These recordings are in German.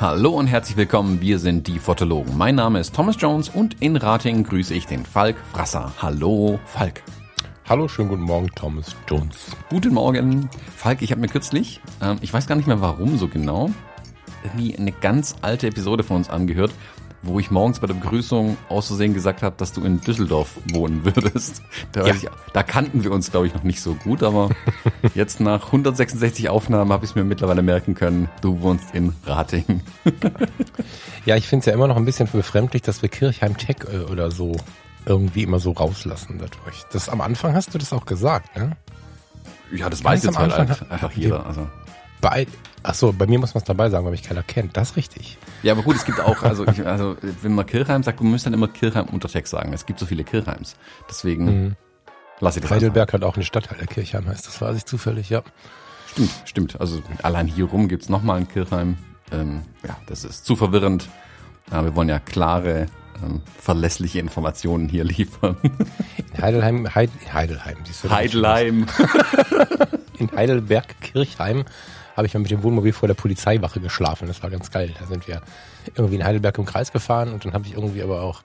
Hallo und herzlich willkommen, wir sind die Fotologen. Mein Name ist Thomas Jones und in Rating grüße ich den Falk Frasser. Hallo, Falk. Hallo, schönen guten Morgen, Thomas Jones. Guten Morgen. Falk, ich habe mir kürzlich, ähm, ich weiß gar nicht mehr warum so genau, irgendwie eine ganz alte Episode von uns angehört, wo ich morgens bei der Begrüßung aus Versehen gesagt habe, dass du in Düsseldorf wohnen würdest. Da, Ja. ich, da kannten wir uns, glaube ich, noch nicht so gut, aber jetzt nach 166 Aufnahmen habe ich es mir mittlerweile merken können, du wohnst in Rating. Ja, ich finde es ja immer noch ein bisschen befremdlich, dass wir Kirchheim Tech äh, oder so irgendwie immer so rauslassen dadurch. Das am Anfang hast du das auch gesagt, ne? Ja, das Ganz weiß jetzt halt einfach jeder. Also. Bei, ach so, bei mir muss man es dabei sagen, weil mich keiner kennt. Das ist richtig. Ja, aber gut, es gibt auch, also, ich, also wenn man Kirchheim sagt, du müsst dann immer Kirchheim unter Text sagen. Es gibt so viele Kirchheims. Deswegen Mhm. lass ich das Heidelberg hat auch eine Stadtteil der Kirchheim, heißt das weiß ich zufällig, ja. Stimmt, stimmt. Also allein hier rum gibt's noch nochmal ein Kirchheim. Ähm, ja, das ist zu verwirrend. Ja, wir wollen ja klare, ähm, verlässliche Informationen hier liefern. In Heidelheim, Heid, Heidelheim, Heidelheim. in Heidelberg Kirchheim habe ich mal mit dem Wohnmobil vor der Polizeiwache geschlafen. Das war ganz geil. Da sind wir irgendwie in Heidelberg im Kreis gefahren und dann habe ich irgendwie aber auch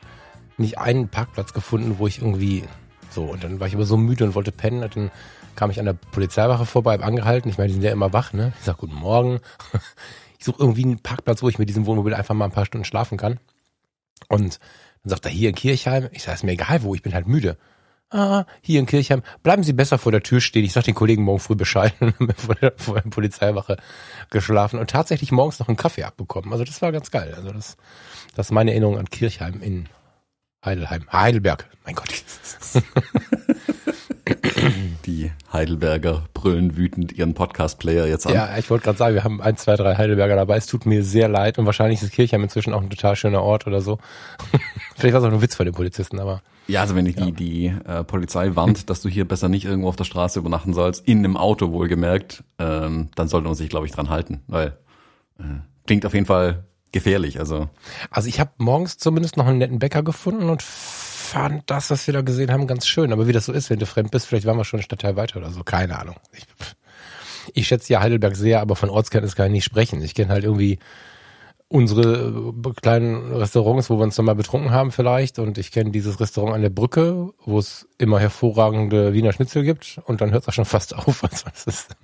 nicht einen Parkplatz gefunden, wo ich irgendwie so und dann war ich aber so müde und wollte pennen und dann kam ich an der Polizeiwache vorbei, hab angehalten. Ich meine, die sind ja immer wach, ne? Ich sag guten Morgen. Ich suche irgendwie einen Parkplatz, wo ich mit diesem Wohnmobil einfach mal ein paar Stunden schlafen kann. Und dann sagt er hier in Kirchheim. Ich sage, ist mir egal wo, ich bin halt müde ah, hier in Kirchheim, bleiben Sie besser vor der Tür stehen. Ich sag den Kollegen morgen früh Bescheid und haben vor der, vor der Polizeiwache geschlafen und tatsächlich morgens noch einen Kaffee abbekommen. Also das war ganz geil. Also das, das ist meine Erinnerung an Kirchheim in Heidelheim. Heidelberg. Mein Gott. Die Heidelberger brüllen wütend ihren Podcast-Player jetzt an. Ja, ich wollte gerade sagen, wir haben ein, zwei, drei Heidelberger dabei. Es tut mir sehr leid und wahrscheinlich ist Kirchheim inzwischen auch ein total schöner Ort oder so. Vielleicht war es auch ein Witz von den Polizisten, aber Ja, also wenn die, die, die äh, Polizei warnt, dass du hier besser nicht irgendwo auf der Straße übernachten sollst, in einem Auto wohlgemerkt, ähm, dann sollte man sich, glaube ich, dran halten, weil äh, klingt auf jeden Fall gefährlich. Also Also ich habe morgens zumindest noch einen netten Bäcker gefunden und fand das, was wir da gesehen haben, ganz schön. Aber wie das so ist, wenn du fremd bist, vielleicht waren wir schon einen Stadtteil weiter oder so, keine Ahnung. Ich, ich schätze ja Heidelberg sehr, aber von Ortskenntnis kann ich nicht sprechen. Ich kenne halt irgendwie unsere äh, kleinen Restaurants, wo wir uns nochmal betrunken haben vielleicht. Und ich kenne dieses Restaurant an der Brücke, wo es immer hervorragende Wiener Schnitzel gibt. Und dann hört es auch schon fast auf. Also das ist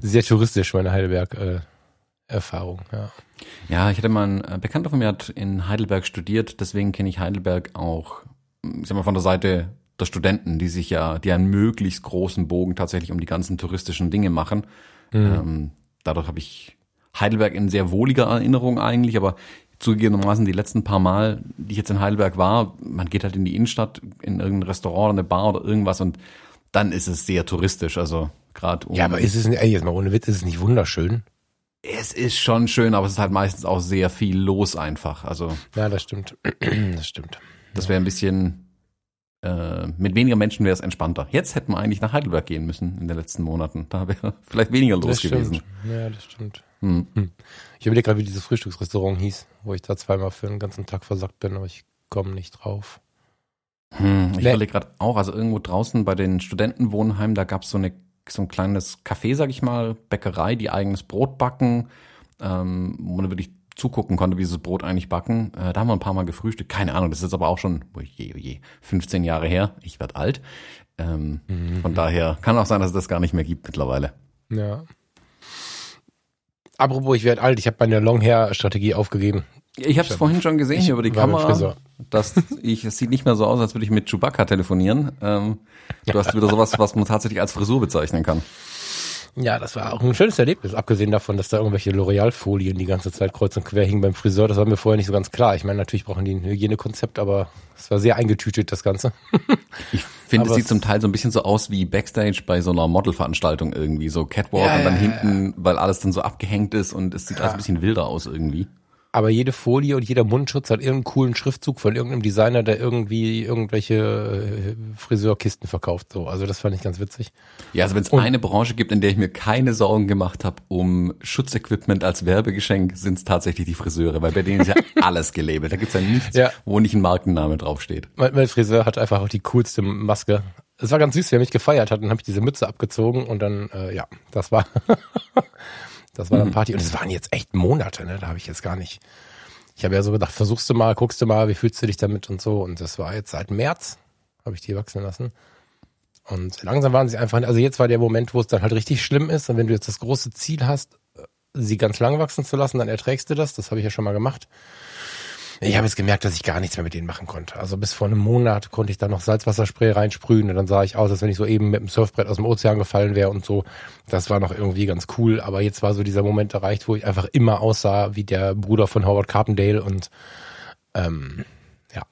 sehr touristisch, meine Heidelberg-Erfahrung. ja. ja, ich hatte mal einen äh, Bekannter von mir hat in Heidelberg studiert, deswegen kenne ich Heidelberg auch, ich sag mal, von der Seite der Studenten, die sich ja, die einen möglichst großen Bogen tatsächlich um die ganzen touristischen Dinge machen. Ähm, dadurch habe ich Heidelberg in sehr wohliger Erinnerung eigentlich, aber zugegebenermaßen die letzten paar Mal, die ich jetzt in Heidelberg war, man geht halt in die Innenstadt, in irgendein Restaurant oder eine Bar oder irgendwas und dann ist es sehr touristisch, also gerade um Ja, aber ist es, ey, jetzt mal ohne Witz, ist es nicht wunderschön? es ist schon schön, aber es ist halt meistens auch sehr viel los einfach. Also Ja, das stimmt. Das stimmt. das wäre ein bisschen äh, mit weniger Menschen wäre es entspannter. Jetzt hätten wir eigentlich nach Heidelberg gehen müssen in den letzten Monaten. Da wäre vielleicht weniger los Das gewesen. stimmt. Ja, das stimmt. Hm. Ich überlege gerade, wie dieses Frühstücksrestaurant hieß, wo ich da zweimal für einen ganzen Tag versackt bin, aber ich komme nicht drauf. Hm, ich überlege gerade auch, also irgendwo draußen bei den Studentenwohnheimen, da gab es so eine so ein kleines Café, sag ich mal, Bäckerei, die eigenes Brot backen, ähm, wo man wirklich zugucken konnte, wie sie das Brot eigentlich backen. Äh, da haben wir ein paar Mal gefrühstückt. Keine Ahnung, das ist jetzt aber auch schon, oh je, oh je, 15 Jahre her. Ich werd alt. Ähm, Von daher kann auch sein, dass es das gar nicht mehr gibt mittlerweile. Ja. Apropos, ich werde alt, ich habe meine Long-Hair-Strategie aufgegeben. Ich habe es vorhin schon gesehen über die Kamera, dass ich, es sieht nicht mehr so aus, als würde ich mit Chewbacca telefonieren. Ähm, du hast wieder sowas, was man tatsächlich als Frisur bezeichnen kann. Ja, das war auch ein schönes Erlebnis, abgesehen davon, dass da irgendwelche L'Oreal-Folien die ganze Zeit kreuz und quer hingen beim Friseur. Das war mir vorher nicht so ganz klar. Ich meine, natürlich brauchen die ein Hygienekonzept, aber es war sehr eingetütet, das Ganze. Ich finde, es sieht zum Teil so ein bisschen so aus wie Backstage bei so einer Modelveranstaltung irgendwie. So Catwalk Ja, und dann ja, ja, hinten, weil alles dann so abgehängt ist und es sieht alles ein bisschen wilder aus irgendwie. Aber jede Folie und jeder Mundschutz hat irgendeinen coolen Schriftzug von irgendeinem Designer, der irgendwie irgendwelche äh, Friseurkisten verkauft. So, also das fand ich ganz witzig. Ja, also wenn es eine Branche gibt, in der ich mir keine Sorgen gemacht habe um Schutzequipment als Werbegeschenk, sind es tatsächlich die Friseure, weil bei denen ist ja alles gelabelt. Da gibt's ja nichts, ja. wo nicht ein Markenname draufsteht. Mein, mein Friseur hat einfach auch die coolste Maske. Es war ganz süß, wie er mich gefeiert hat. Dann habe ich diese Mütze abgezogen und dann, äh, ja, das war Das war dann mhm. Party. Und es waren jetzt echt Monate, ne? Da habe ich jetzt gar nicht. Ich habe ja so gedacht, versuchst du mal, guckst du mal, wie fühlst du dich damit und so. Und das war jetzt seit März, habe ich die wachsen lassen. Und langsam waren sie einfach, also jetzt war der Moment, wo es dann halt richtig schlimm ist. Und wenn du jetzt das große Ziel hast, sie ganz lang wachsen zu lassen, dann erträgst du das. Das habe ich ja schon mal gemacht. Ich habe jetzt gemerkt, dass ich gar nichts mehr mit denen machen konnte. Also bis vor einem Monat konnte ich da noch Salzwasserspray reinsprühen und dann sah ich aus, als wenn ich so eben mit dem Surfbrett aus dem Ozean gefallen wäre und so. Das war noch irgendwie ganz cool. Aber jetzt war so dieser Moment erreicht, wo ich einfach immer aussah wie der Bruder von Howard Carpendale und ähm, ja.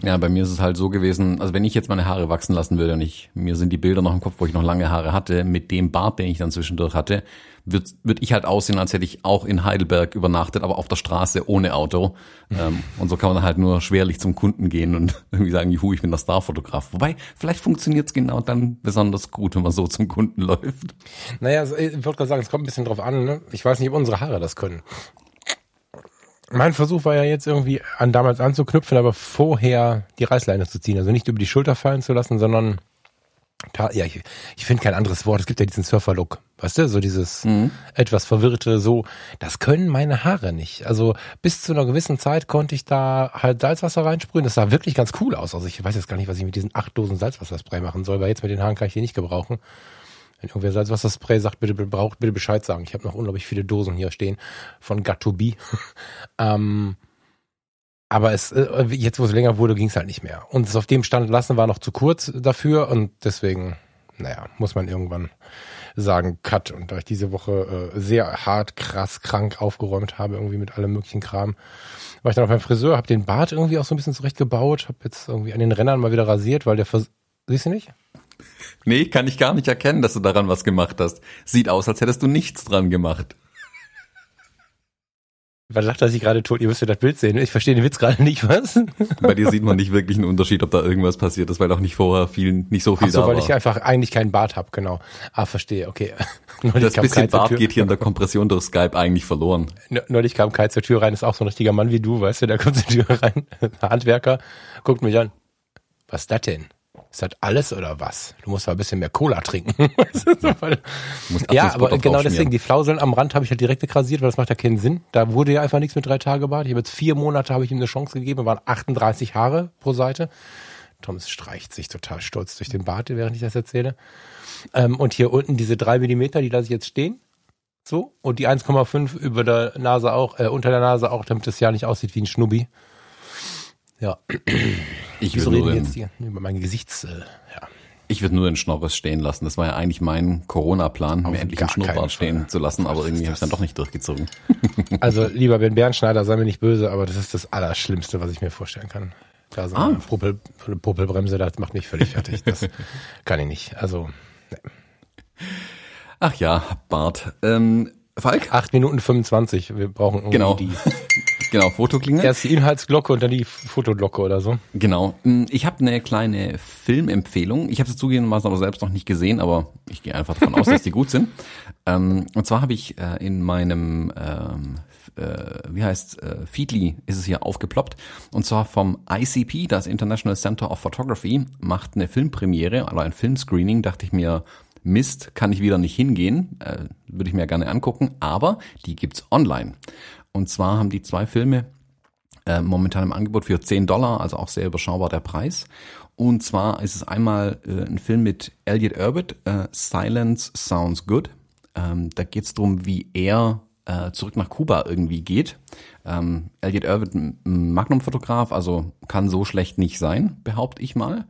Ja, bei mir ist es halt so gewesen, also wenn ich jetzt meine Haare wachsen lassen würde und ich, mir sind die Bilder noch im Kopf, wo ich noch lange Haare hatte, mit dem Bart, den ich dann zwischendurch hatte, würde würd ich halt aussehen, als hätte ich auch in Heidelberg übernachtet, aber auf der Straße ohne Auto. Ähm, und so kann man halt nur schwerlich zum Kunden gehen und irgendwie sagen, juhu, ich bin der Starfotograf. Wobei, vielleicht funktioniert es genau dann besonders gut, wenn man so zum Kunden läuft. Naja, also ich wollte gerade sagen, es kommt ein bisschen drauf an. Ne? Ich weiß nicht, ob unsere Haare das können. Mein Versuch war ja jetzt irgendwie an damals anzuknüpfen, aber vorher die Reißleine zu ziehen. Also nicht über die Schulter fallen zu lassen, sondern ja, ich, ich finde kein anderes Wort. Es gibt ja diesen Surfer-Look, weißt du, so dieses mhm. etwas verwirrte, so, das können meine Haare nicht. Also bis zu einer gewissen Zeit konnte ich da halt Salzwasser reinsprühen. Das sah wirklich ganz cool aus. Also ich weiß jetzt gar nicht, was ich mit diesen acht Dosen Salzwasserspray machen soll, weil jetzt mit den Haaren kann ich die nicht gebrauchen. Wenn irgendwer Salzwasserspray sagt, bitte braucht, bitte Bescheid sagen. Ich habe noch unglaublich viele Dosen hier stehen von Gatobi. ähm, aber es, äh, jetzt wo es länger wurde, ging es halt nicht mehr. Und es auf dem Stand lassen war noch zu kurz dafür und deswegen, naja, muss man irgendwann sagen, Cut. Und da ich diese Woche äh, sehr hart, krass, krank aufgeräumt habe, irgendwie mit allem möglichen Kram, war ich dann auch beim Friseur, habe den Bart irgendwie auch so ein bisschen zurechtgebaut, habe jetzt irgendwie an den Rändern mal wieder rasiert, weil der Vers Siehst du nicht? Nee, kann ich gar nicht erkennen, dass du daran was gemacht hast. Sieht aus, als hättest du nichts dran gemacht. Was sagt, dass ich gerade tot? Ihr müsst ja das Bild sehen. Ich verstehe den Witz gerade nicht, was? Bei dir sieht man nicht wirklich einen Unterschied, ob da irgendwas passiert ist, weil auch nicht vorher viel, nicht so viel Ach so, da weil war. ich einfach eigentlich keinen Bart habe, genau. Ah, verstehe, okay. Neulich das bisschen Bart geht hier in der Kompression durch Skype eigentlich verloren. Neulich kam Kai zur Tür rein, ist auch so ein richtiger Mann wie du, weißt du, der kommt zur Tür rein, Handwerker, guckt mich an. Was ist das denn? Ist das alles oder was? Du musst mal ein bisschen mehr Cola trinken. ja, aber genau deswegen, die Flauseln am Rand habe ich halt direkt degrasiert, weil das macht ja keinen Sinn. Da wurde ja einfach nichts mit drei Tage Bart. Ich habe jetzt vier Monate, habe ich ihm eine Chance gegeben, waren 38 Haare pro Seite. Thomas streicht sich total stolz durch den Bart, während ich das erzähle. Ähm, und hier unten diese drei Millimeter, die lasse ich jetzt stehen. So. Und die 1,5 über der Nase auch, äh, unter der Nase auch, damit es ja nicht aussieht wie ein Schnubbi. Ja. Ich würde nur jetzt hier über mein Gesichts, äh, ja. Ich würde nur den Schnorres stehen lassen. Das war ja eigentlich mein Corona-Plan, mir endlich einen Schnurrbart stehen zu lassen, aber irgendwie habe ich dann doch nicht durchgezogen. Also lieber Ben Bernschneider, sei mir nicht böse, aber das ist das Allerschlimmste, was ich mir vorstellen kann. Da so eine ah. Puppel, Puppelbremse, das macht mich völlig fertig. Das kann ich nicht. Also, ne. Ach ja, Bart. Ähm, Falk? 8 Minuten 25. Wir brauchen irgendwie genau. die. Genau, Fotoklingel. Erst die Inhaltsglocke und dann die Fotoglocke oder so. Genau. Hm, ich habe eine kleine Filmempfehlung. Ich habe sie zugegebenermaßen aber selbst noch nicht gesehen, aber ich gehe einfach davon aus, dass die gut sind. Ähm, und zwar habe ich äh, in meinem, ähm, äh, wie heißt äh, Feedly ist es hier aufgeploppt. Und zwar vom ICP, das International Center of Photography, macht eine Filmpremiere oder ein Filmscreening. Dachte ich mir, Mist, kann ich wieder nicht hingehen, äh, würde ich mir gerne angucken, aber die gibt's online. Und zwar haben die zwei Filme äh, momentan im Angebot für 10 Dollar, also auch sehr überschaubar der Preis. Und zwar ist es einmal äh, ein Film mit Elliot Erbett, äh, Silence Sounds Good. Ähm, da geht es darum, wie er äh, zurück nach Kuba irgendwie geht. Ähm, Elliot ein Magnum-Fotograf, also kann so schlecht nicht sein, behaupte ich mal.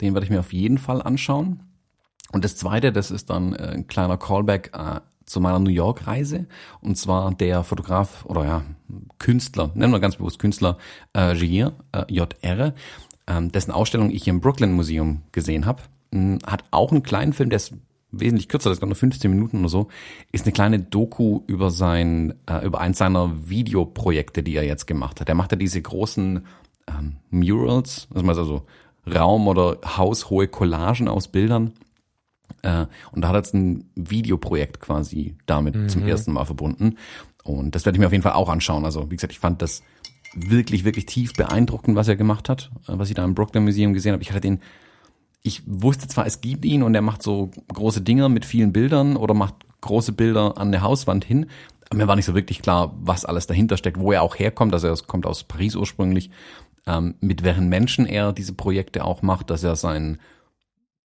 Den werde ich mir auf jeden Fall anschauen. Und das zweite, das ist dann äh, ein kleiner Callback äh, zu meiner New York Reise. Und zwar der Fotograf oder ja, Künstler, nennen wir ganz bewusst Künstler, äh, Jair, äh, JR, äh, dessen Ausstellung ich im Brooklyn Museum gesehen habe. Hm, hat auch einen kleinen Film, der ist wesentlich kürzer, das ist nur 15 Minuten oder so, ist eine kleine Doku über sein, äh, über eins seiner Videoprojekte, die er jetzt gemacht hat. Er macht ja diese großen ähm, Murals, also Raum- oder haushohe Collagen aus Bildern. Äh, und da hat er jetzt ein Videoprojekt quasi damit mhm. zum ersten Mal verbunden. Und das werde ich mir auf jeden Fall auch anschauen. Also, wie gesagt, ich fand das wirklich, wirklich tief beeindruckend, was er gemacht hat, äh, was ich da im Brooklyn Museum gesehen habe. Ich hatte den, ich wusste zwar, es gibt ihn und er macht so große Dinger mit vielen Bildern oder macht große Bilder an der Hauswand hin. Aber mir war nicht so wirklich klar, was alles dahinter steckt, wo er auch herkommt. Also er kommt aus Paris ursprünglich, ähm, mit welchen Menschen er diese Projekte auch macht, dass er sein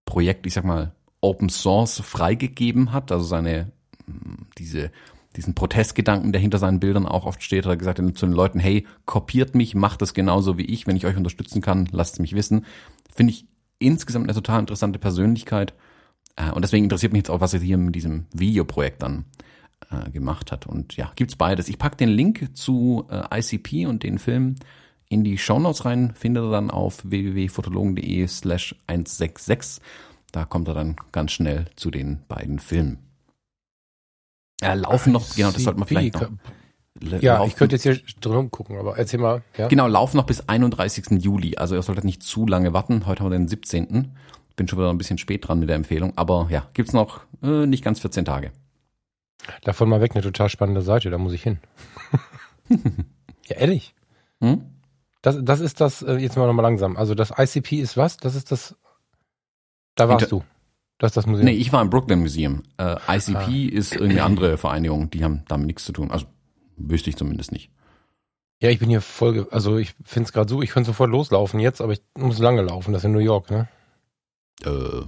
Projekt, ich sag mal, Open Source freigegeben hat, also seine, diese diesen Protestgedanken, der hinter seinen Bildern auch oft steht, hat er gesagt zu den Leuten, hey, kopiert mich, macht das genauso wie ich, wenn ich euch unterstützen kann, lasst es mich wissen. Finde ich insgesamt eine total interessante Persönlichkeit. Äh, und deswegen interessiert mich jetzt auch, was er hier mit diesem Videoprojekt dann äh, gemacht hat. Und ja, gibt's beides. Ich pack den Link zu äh, ICP und den Film in die Shownotes rein, findet er dann auf www.fotologen.de slash 166. Da kommt er dann ganz schnell zu den beiden Filmen. Ja, laufen noch, genau, das sollte man vielleicht noch. Ja, laufen. ich könnte jetzt hier drum gucken, aber erzähl mal. Ja? Genau, laufen noch bis 31. Juli. Also ihr solltet nicht zu lange warten. Heute haben wir den 17. Bin schon wieder ein bisschen spät dran mit der Empfehlung. Aber ja, gibt's noch äh, nicht ganz 14 Tage. Davon mal weg, eine total spannende Seite, da muss ich hin. ja, ehrlich. Hm? Das, das ist das, äh, jetzt mal nochmal langsam. Also das ICP ist was? Das ist das, da warst Inter du. Das ist das Museum? Nee, ich war im Brooklyn Museum. Äh, ICP ah. ist irgendeine andere Vereinigung, die haben damit nichts zu tun. Also wüsste ich zumindest nicht. Ja, ich bin hier voll, also ich finde es gerade so, ich könnte sofort loslaufen jetzt, aber ich muss lange laufen, das ist in New York, ne? Äh,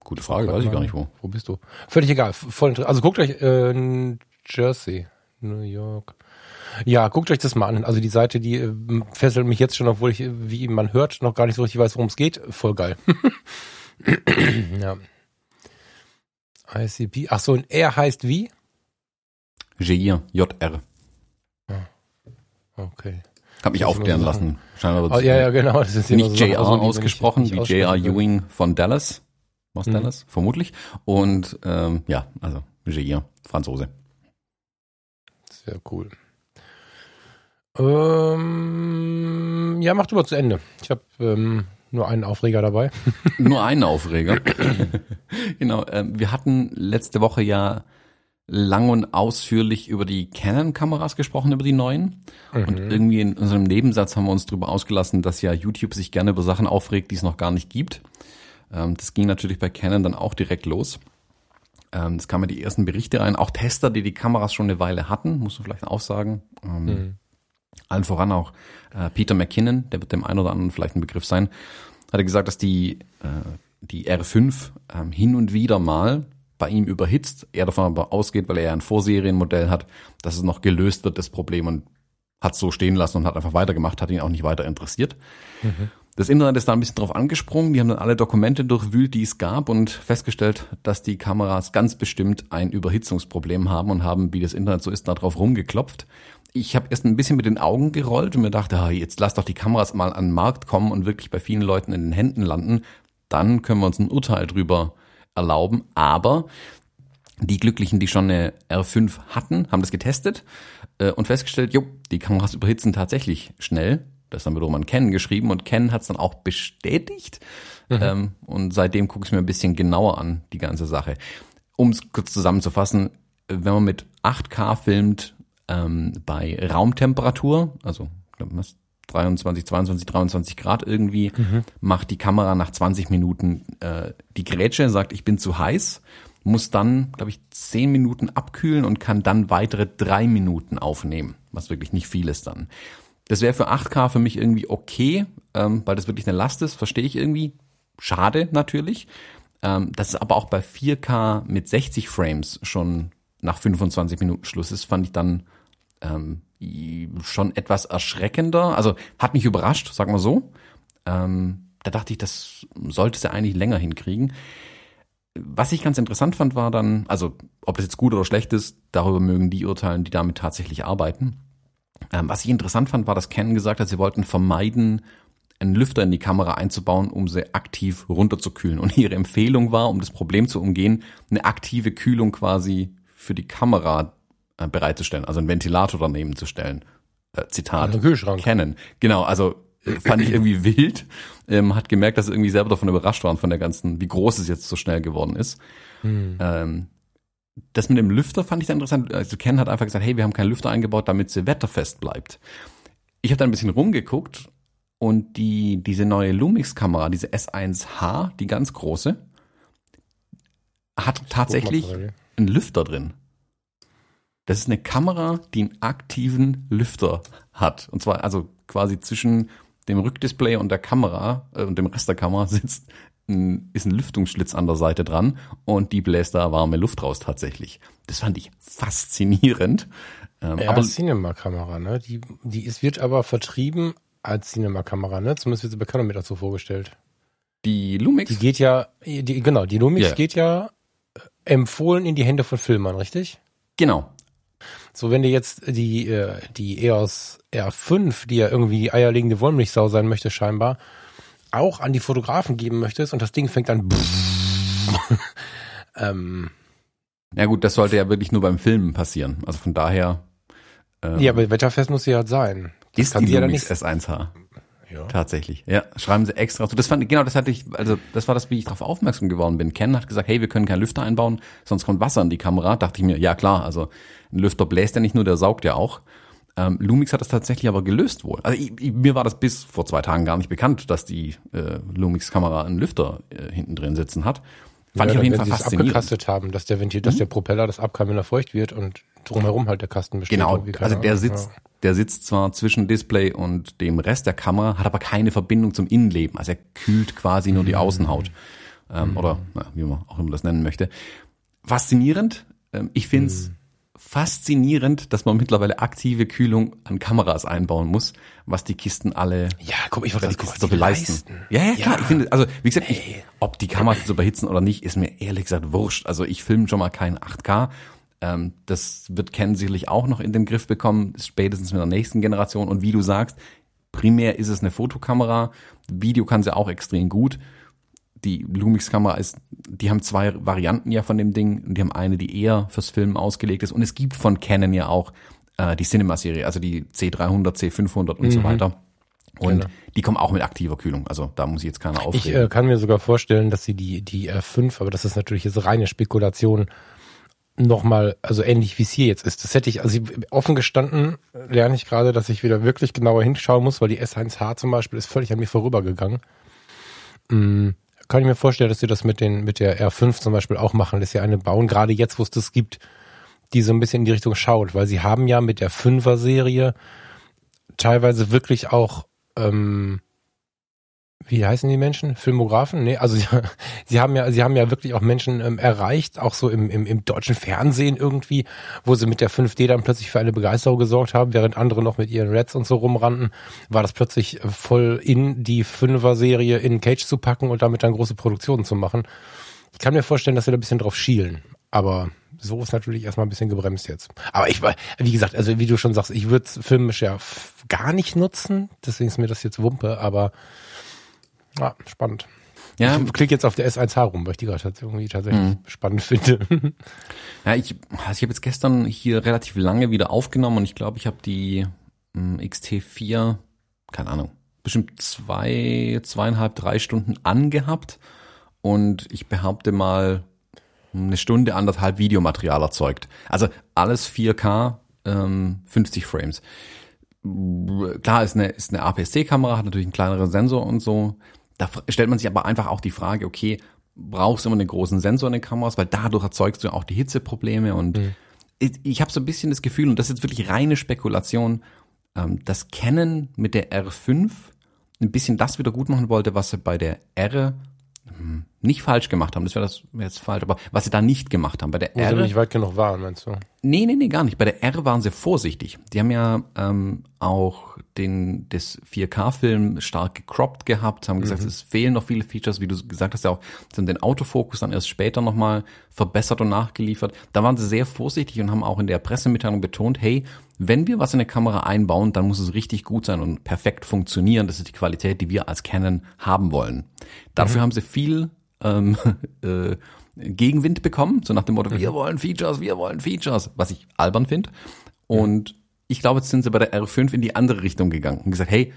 gute Frage, weiß ich gar nicht wo. Wo bist du? Völlig egal, voll Also guckt euch äh, Jersey, New York. Ja, guckt euch das mal an. Also die Seite, die äh, fesselt mich jetzt schon, obwohl ich, wie man hört, noch gar nicht so richtig weiß, worum es geht. Voll geil. ja. ICP. Ach so, und er heißt wie? JR, JR. Ah, okay. Hab mich aufklären lassen. Scheinbar oh, ja, ja, genau. Das ist nicht so JR ausgesprochen, wie JR Ewing von Dallas. Aus mhm. Dallas, vermutlich. Und ähm, ja, also JR, Franzose. Sehr cool. Ähm, ja, mach du mal zu Ende. Ich habe ähm, nur einen Aufreger dabei. Nur einen Aufreger. genau. Äh, wir hatten letzte Woche ja lang und ausführlich über die Canon-Kameras gesprochen, über die neuen. Mhm. Und irgendwie in unserem Nebensatz haben wir uns darüber ausgelassen, dass ja YouTube sich gerne über Sachen aufregt, die es noch gar nicht gibt. Ähm, das ging natürlich bei Canon dann auch direkt los. Ähm, es kamen die ersten Berichte rein, auch Tester, die die Kameras schon eine Weile hatten, musst du vielleicht auch sagen. Ähm, mhm. Allen voran auch äh, Peter McKinnon, der wird dem einen oder anderen vielleicht ein Begriff sein, hat gesagt, dass die, äh, die R5 ähm, hin und wieder mal bei ihm überhitzt. Er davon aber ausgeht, weil er ein Vorserienmodell hat, dass es noch gelöst wird, das Problem und hat so stehen lassen und hat einfach weitergemacht, hat ihn auch nicht weiter interessiert. Mhm. Das Internet ist da ein bisschen drauf angesprungen. Die haben dann alle Dokumente durchwühlt, die es gab und festgestellt, dass die Kameras ganz bestimmt ein Überhitzungsproblem haben und haben, wie das Internet so ist, da drauf rumgeklopft ich habe erst ein bisschen mit den Augen gerollt und mir dachte, ah, jetzt lass doch die Kameras mal an den Markt kommen und wirklich bei vielen Leuten in den Händen landen. Dann können wir uns ein Urteil drüber erlauben. Aber die Glücklichen, die schon eine R5 hatten, haben das getestet äh, und festgestellt, jo, die Kameras überhitzen tatsächlich schnell. Das haben wir wiederum an Ken geschrieben und Ken hat es dann auch bestätigt. Mhm. Ähm, und seitdem gucke ich mir ein bisschen genauer an, die ganze Sache. Um es kurz zusammenzufassen, wenn man mit 8K filmt ähm, bei Raumtemperatur, also was, 23, 22, 23 Grad irgendwie, mhm. macht die Kamera nach 20 Minuten äh, die Grätsche, sagt, ich bin zu heiß, muss dann, glaube ich, 10 Minuten abkühlen und kann dann weitere drei Minuten aufnehmen, was wirklich nicht viel ist dann. Das wäre für 8K für mich irgendwie okay, ähm, weil das wirklich eine Last ist, verstehe ich irgendwie. Schade natürlich. Ähm, dass es aber auch bei 4K mit 60 Frames schon nach 25 Minuten Schluss ist, fand ich dann ähm, schon etwas erschreckender. Also hat mich überrascht, sagen wir so. Ähm, da dachte ich, das sollte sie eigentlich länger hinkriegen. Was ich ganz interessant fand, war dann, also ob das jetzt gut oder schlecht ist, darüber mögen die urteilen, die damit tatsächlich arbeiten. Ähm, was ich interessant fand, war, dass Canon gesagt hat, sie wollten vermeiden, einen Lüfter in die Kamera einzubauen, um sie aktiv runterzukühlen. Und ihre Empfehlung war, um das Problem zu umgehen, eine aktive Kühlung quasi für die Kamera äh, bereitzustellen, also einen Ventilator daneben zu stellen. Äh, Zitat. Also Kühlschrank. Kennen. Genau, also äh, fand ich irgendwie wild. Ähm, hat gemerkt, dass sie irgendwie selber davon überrascht waren von der ganzen, wie groß es jetzt so schnell geworden ist. Hm. Ähm, das mit dem Lüfter fand ich sehr interessant. Also Ken hat einfach gesagt, hey, wir haben keinen Lüfter eingebaut, damit sie wetterfest bleibt. Ich habe da ein bisschen rumgeguckt und die diese neue Lumix-Kamera, diese S1H, die ganz große, hat tatsächlich. Einen Lüfter drin. Das ist eine Kamera, die einen aktiven Lüfter hat. Und zwar also quasi zwischen dem Rückdisplay und der Kamera äh, und dem Rest der Kamera sitzt ein, ist ein Lüftungsschlitz an der Seite dran und die bläst da warme Luft raus tatsächlich. Das fand ich faszinierend. Ähm, Ja, aber Cinema-Kamera, ne? Die, die ist, wird aber vertrieben als Cinema-Kamera, ne? Zumindest wird sie bei Canometer so vorgestellt. die Lumix, Die geht ja, die, genau, die Lumix Ja. geht ja empfohlen in die Hände von Filmern, richtig? genau, So, wenn du jetzt die, äh, die EOS R5, die ja irgendwie die eierlegende Wollmilchsau sein möchte scheinbar, auch an die Fotografen geben möchtest und das Ding fängt an ähm, ja gut, das sollte ja wirklich nur beim Filmen passieren. Also von daher ähm, ja, aber wetterfest muss sie halt sein. Das ist kann die sie ja nicht. S1H. Ja. Tatsächlich. Ja, schreiben sie extra zu. Das fand genau, das hatte ich, also das war das, wie ich darauf aufmerksam geworden bin. Ken hat gesagt, hey, wir können keinen Lüfter einbauen, sonst kommt Wasser in die Kamera. Dachte ich mir, ja klar, also ein Lüfter bläst ja nicht nur, der saugt ja auch. Ähm, Lumix hat das tatsächlich aber gelöst wohl. Also ich, ich, mir war das bis vor zwei Tagen gar nicht bekannt, dass die äh, Lumix-Kamera einen Lüfter äh, hinten drin sitzen hat. Fand ja, ich auf jeden Fall faszinierend. Mhm. abgekastet haben, dass der Ventil, dass der Propeller das ab kann, wenn er feucht wird und drumherum halt der Kasten besteht. Genau, also der sitzt, ja. Der sitzt zwar zwischen Display und dem Rest der Kamera, hat aber keine Verbindung zum Innenleben. Also er kühlt quasi nur Mhm. die Außenhaut. Ähm, Oder na, wie man auch immer das nennen möchte. Faszinierend. Ähm, ich finde es Mhm. faszinierend, dass man mittlerweile aktive Kühlung an Kameras einbauen muss, was die Kisten alle Ja, guck, ich wollte die Kisten so viel leisten. Ja, ja, klar. Ich finde, also wie gesagt, ich, ob die Kameras jetzt überhitzen oder nicht, ist mir ehrlich gesagt wurscht. Also ich filme schon mal kein 8K. Ähm, das wird Ken sicherlich auch noch in den Griff bekommen, spätestens mit der nächsten Generation. Und wie du sagst, primär ist es eine Fotokamera. Video kann sie auch extrem gut. Die Lumix-Kamera ist, die haben zwei Varianten ja von dem Ding. Und die haben eine, die eher fürs Filmen ausgelegt ist. Und es gibt von Canon ja auch äh, die Cinema-Serie, also die C300, C500 und so weiter. Und Genau. die kommen auch mit aktiver Kühlung. Also da muss ich jetzt keiner Ich aufregen. äh, kann mir sogar vorstellen, dass sie die, die R5, aber das ist natürlich jetzt reine Spekulation, nochmal, also ähnlich wie es hier jetzt ist. Das hätte ich, also offen gestanden, lerne ich gerade, dass ich wieder wirklich genauer hinschauen muss, weil die S1H zum Beispiel ist völlig an mir vorübergegangen. Mm, kann ich mir vorstellen, dass sie das mit den, mit der R5 zum Beispiel auch machen, dass sie eine bauen, gerade jetzt, wo es das gibt, die so ein bisschen in die Richtung schaut, weil sie haben ja mit der 5er Serie teilweise wirklich auch, ähm, wie heißen die Menschen? Filmografen? Nee, also sie, sie haben ja, sie haben ja wirklich auch Menschen ähm, erreicht, auch so im, im, im deutschen Fernsehen irgendwie, wo sie mit der 5D dann plötzlich für eine Begeisterung gesorgt haben, während andere noch mit ihren Reds und so rumrannten, war das plötzlich äh, voll in die 5er-Serie in Cage zu packen und damit dann große Produktionen zu machen. Ich kann mir vorstellen, dass sie da ein bisschen drauf schielen, aber so ist natürlich erstmal ein bisschen gebremst jetzt. Aber ich war, wie gesagt, also wie du schon sagst, ich würde filmisch ja gar nicht nutzen, deswegen ist mir das jetzt Wumpe, aber ja, spannend. ja, Ich klicke jetzt auf der S1H rum, weil ich die gerade irgendwie tatsächlich spannend finde. ja, ich, also ich habe jetzt gestern hier relativ lange wieder aufgenommen und ich glaube, ich habe die ähm, XT4, keine Ahnung, bestimmt zwei, zweieinhalb, drei Stunden angehabt und ich behaupte mal eine Stunde, anderthalb Videomaterial erzeugt. Also alles 4K, ähm, 50 Frames. Klar, ist eine, ist eine APS-C-Kamera, hat natürlich einen kleineren Sensor und so. Da stellt man sich aber einfach auch die Frage, okay, brauchst du immer einen großen Sensor in den Kameras, weil dadurch erzeugst du auch die Hitzeprobleme und ich, ich habe so ein bisschen das Gefühl, und das ist jetzt wirklich reine Spekulation, ähm, dass Canon mit der R5 ein bisschen das wieder gut machen wollte, was sie bei der R, nicht falsch gemacht haben, das wäre das wär jetzt falsch, aber was sie da nicht gemacht haben, bei der Wo sie R, nicht weit genug waren, meinst du? nee, nee, nee, gar nicht, bei der R waren sie vorsichtig. Die haben ja ähm, auch den das 4K-Film stark gecroppt gehabt, haben gesagt, es fehlen noch viele Features, wie du gesagt hast ja auch, sie haben den Autofokus dann erst später nochmal verbessert und nachgeliefert. Da waren sie sehr vorsichtig und haben auch in der Pressemitteilung betont, hey, wenn wir was in eine Kamera einbauen, dann muss es richtig gut sein und perfekt funktionieren. Das ist die Qualität, die wir als Canon haben wollen. Dafür haben sie viel ähm, äh, Gegenwind bekommen, so nach dem Motto, wir wollen Features, wir wollen Features, was ich albern finde. Und ich glaube, jetzt sind sie bei der R5 in die andere Richtung gegangen und gesagt, hey,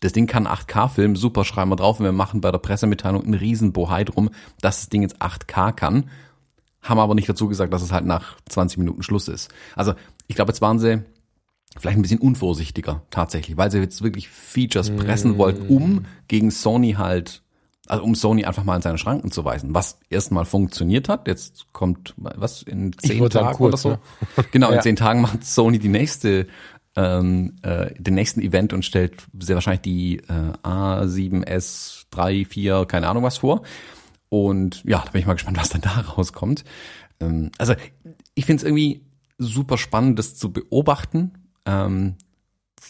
das Ding kann 8K filmen, super, schreiben wir drauf und wir machen bei der Pressemitteilung einen riesen Bohai drum, dass das Ding jetzt 8K kann, haben aber nicht dazu gesagt, dass es halt nach 20 Minuten Schluss ist. Also ich glaube, jetzt waren sie vielleicht ein bisschen unvorsichtiger tatsächlich, weil sie jetzt wirklich Features pressen wollten, um gegen Sony halt, also um Sony einfach mal in seine Schranken zu weisen, was erstmal funktioniert hat. Jetzt kommt was in zehn Tagen kurz, oder so. ne? Genau, in Ja. zehn Tagen macht Sony die nächste ähm, äh, den nächsten Event und stellt sehr wahrscheinlich die äh, A7S 3, 4, keine Ahnung was vor. Und ja, da bin ich mal gespannt, was dann da rauskommt. Ähm, also ich finde es irgendwie super spannend, das zu beobachten, ähm,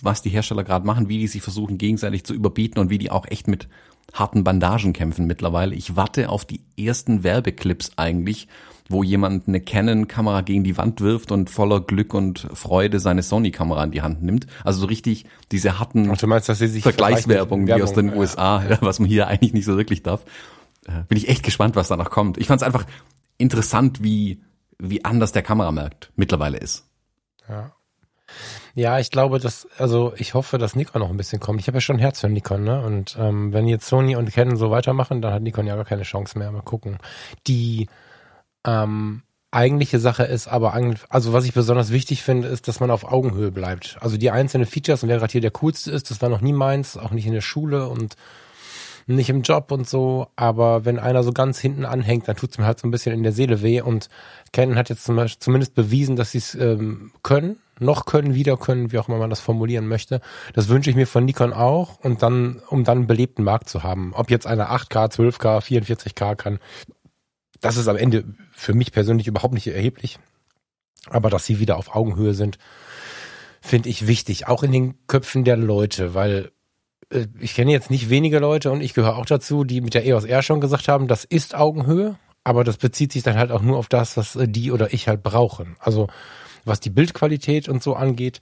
was die Hersteller gerade machen, wie die sich versuchen gegenseitig zu überbieten und wie die auch echt mit harten Bandagen kämpfen mittlerweile. Ich warte auf die ersten Werbeclips eigentlich, wo jemand eine Canon-Kamera gegen die Wand wirft und voller Glück und Freude seine Sony-Kamera in die Hand nimmt. Also so richtig diese harten Und du meinst, dass sie sich Vergleichswerbung wie vergleichen aus den Werbung? USA, ja, was man hier eigentlich nicht so wirklich darf. Äh, Bin ich echt gespannt, was da noch kommt. Ich fand es einfach interessant, wie, wie anders der Kameramarkt mittlerweile ist. Ja. Ja, ich glaube, dass, also ich hoffe, dass Nikon noch ein bisschen kommt. Ich habe ja schon ein Herz für Nikon, ne? Und ähm, wenn jetzt Sony und Canon so weitermachen, dann hat Nikon ja gar keine Chance mehr. Mal gucken. Die ähm, eigentliche Sache ist aber, also was ich besonders wichtig finde, ist, dass man auf Augenhöhe bleibt. Also die einzelnen Features und wer gerade hier der coolste ist, das war noch nie meins, auch nicht in der Schule und nicht im Job und so, aber wenn einer so ganz hinten anhängt, dann tut's mir halt so ein bisschen in der Seele weh und Canon hat jetzt zum Beispiel zumindest bewiesen, dass sie es ähm, können, noch können, wieder können, wie auch immer man das formulieren möchte. Das wünsche ich mir von Nikon auch und dann, um dann einen belebten Markt zu haben. Ob jetzt einer 8K, 12K, 44K kann, das ist am Ende für mich persönlich überhaupt nicht erheblich. Aber dass sie wieder auf Augenhöhe sind, finde ich wichtig, auch in den Köpfen der Leute, weil ich kenne jetzt nicht wenige Leute und ich gehöre auch dazu, die mit der EOS R schon gesagt haben, das ist Augenhöhe, aber das bezieht sich dann halt auch nur auf das, was äh, die oder ich halt brauchen. Also was die Bildqualität und so angeht,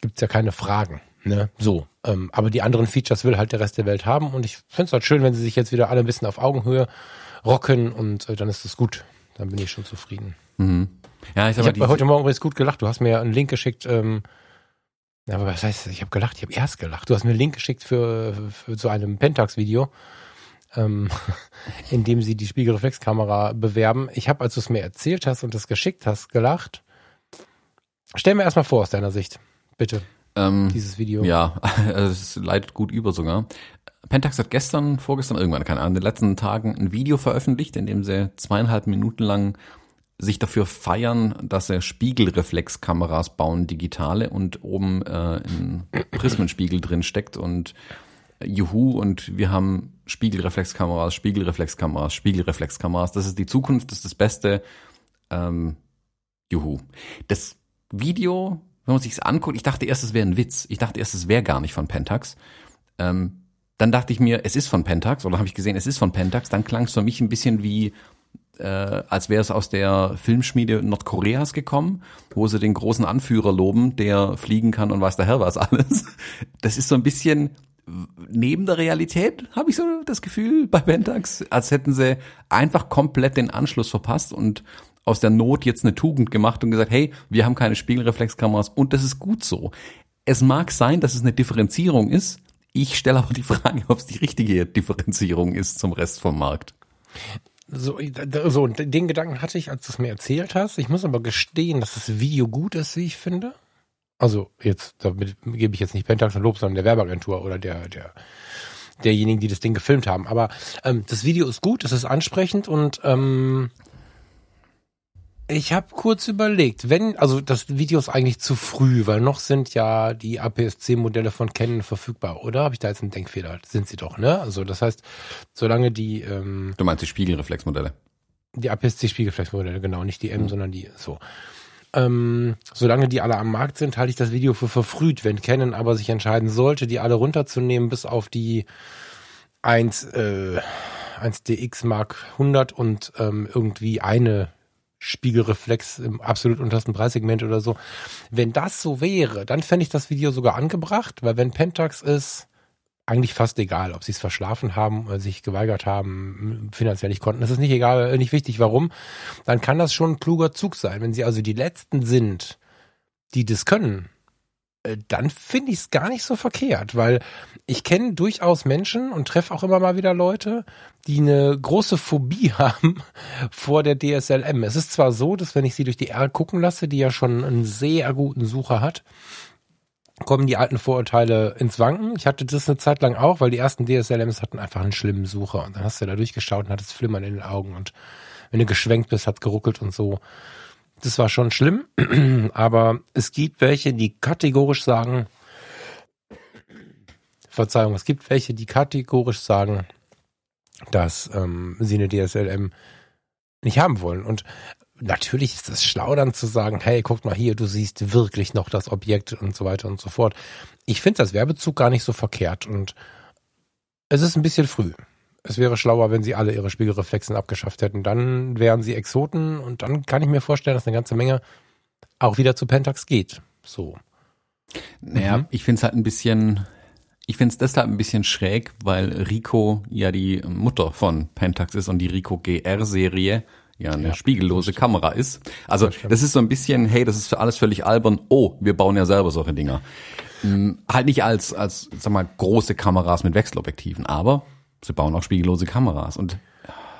gibt's ja keine Fragen. Ne? So. Ähm, aber die anderen Features will halt der Rest der Welt haben und ich finde es halt schön, wenn sie sich jetzt wieder alle ein bisschen auf Augenhöhe rocken und äh, dann ist es gut. Dann bin ich schon zufrieden. Mhm. Ja, ich Ich habe heute Morgen übrigens gut gelacht. Du hast mir ja einen Link geschickt. Ähm, aber was heißt, ich habe gelacht, ich habe erst gelacht. Du hast mir einen Link geschickt für, für zu einem Pentax-Video, ähm, in dem sie die Spiegelreflexkamera bewerben. Ich habe, als du es mir erzählt hast und das geschickt hast, gelacht. Stell mir erstmal vor aus deiner Sicht, bitte, ähm, dieses Video. ja, also es leitet gut über sogar. Pentax hat gestern, vorgestern, irgendwann, keine Ahnung, in den letzten Tagen ein Video veröffentlicht, in dem sie zweieinhalb Minuten lang sich dafür feiern, dass sie Spiegelreflexkameras bauen, digitale, und oben äh, ein Prismenspiegel drin steckt und Juhu und wir haben Spiegelreflexkameras, Spiegelreflexkameras, Spiegelreflexkameras. Das ist die Zukunft, das ist das Beste. Ähm, Juhu. Das Video, wenn man sich's anguckt, ich dachte erst, es wäre ein Witz. Ich dachte erst, es wäre gar nicht von Pentax. Ähm, dann dachte ich mir, es ist von Pentax, oder habe ich gesehen, es ist von Pentax. Dann klang es für mich ein bisschen wie, äh, als wäre es aus der Filmschmiede Nordkoreas gekommen, wo sie den großen Anführer loben, der fliegen kann und weiß der Herr was alles. Das ist so ein bisschen neben der Realität, habe ich so das Gefühl bei Pentax, als hätten sie einfach komplett den Anschluss verpasst und aus der Not jetzt eine Tugend gemacht und gesagt, hey, wir haben keine Spiegelreflexkameras und das ist gut so. Es mag sein, dass es eine Differenzierung ist. Ich stelle aber die Frage, ob es die richtige Differenzierung ist zum Rest vom Markt. So, so, und den Gedanken hatte ich, als du es mir erzählt hast. Ich muss aber gestehen, dass das Video gut ist, wie ich finde. Also jetzt, damit gebe ich jetzt nicht Pentax ein Lob, sondern der Werbeagentur oder der, der, derjenigen, die das Ding gefilmt haben. Aber ähm, das Video ist gut, es ist ansprechend und ähm, Ich habe kurz überlegt, wenn, also das Video ist eigentlich zu früh, weil noch sind ja die APS-C-Modelle von Canon verfügbar, oder? Habe ich da jetzt einen Denkfehler? Sind sie doch, ne? Also das heißt, solange die ähm, Du meinst die Spiegelreflexmodelle? Die APS-C-Spiegelreflexmodelle, genau, nicht die M, mhm. sondern die so. Ähm, solange die alle am Markt sind, halte ich das Video für verfrüht. Wenn Canon aber sich entscheiden sollte, die alle runterzunehmen, bis auf die 1, äh, 1DX Mark 100 und ähm, irgendwie eine Spiegelreflex im absolut untersten Preissegment oder so. Wenn das so wäre, dann fände ich das Video sogar angebracht, weil wenn Pentax ist, eigentlich fast egal, ob sie es verschlafen haben, oder sich geweigert haben, finanziell nicht konnten. Das ist nicht egal, nicht wichtig, warum. Dann kann das schon ein kluger Zug sein. Wenn sie also die Letzten sind, die das können, äh, dann finde ich es gar nicht so verkehrt, weil ich kenne durchaus Menschen und treffe auch immer mal wieder Leute, die eine große Phobie haben vor der DSLM. Es ist zwar so, dass wenn ich sie durch die R gucken lasse, die ja schon einen sehr guten Sucher hat, kommen die alten Vorurteile ins Wanken. Ich hatte das eine Zeit lang auch, weil die ersten DSLMs hatten einfach einen schlimmen Sucher und dann hast du da durchgeschaut und hattest Flimmern in den Augen und wenn du geschwenkt bist, hat geruckelt und so. Das war schon schlimm, aber es gibt welche, die kategorisch sagen, Verzeihung, es gibt welche, die kategorisch sagen, dass ähm, sie eine DSLM nicht haben wollen. Und natürlich ist es schlau dann zu sagen, hey, guck mal hier, du siehst wirklich noch das Objekt und so weiter und so fort. Ich finde das Werbezug gar nicht so verkehrt und es ist ein bisschen früh es wäre schlauer, wenn sie alle ihre Spiegelreflexen abgeschafft hätten. Dann wären sie Exoten und dann kann ich mir vorstellen, dass eine ganze Menge auch wieder zu Pentax geht. So. Naja, mhm. ich finde es halt ein bisschen, ich finde es deshalb ein bisschen schräg, weil Rico ja die Mutter von Pentax ist und die Rico GR-Serie ja eine ja, spiegellose Kamera ist. Also das, das, ist so ein bisschen, hey, das ist für alles völlig albern. Oh, wir bauen ja selber solche Dinger. Hm, halt nicht als, als, sag mal, große Kameras mit Wechselobjektiven, aber sie bauen auch spiegellose Kameras und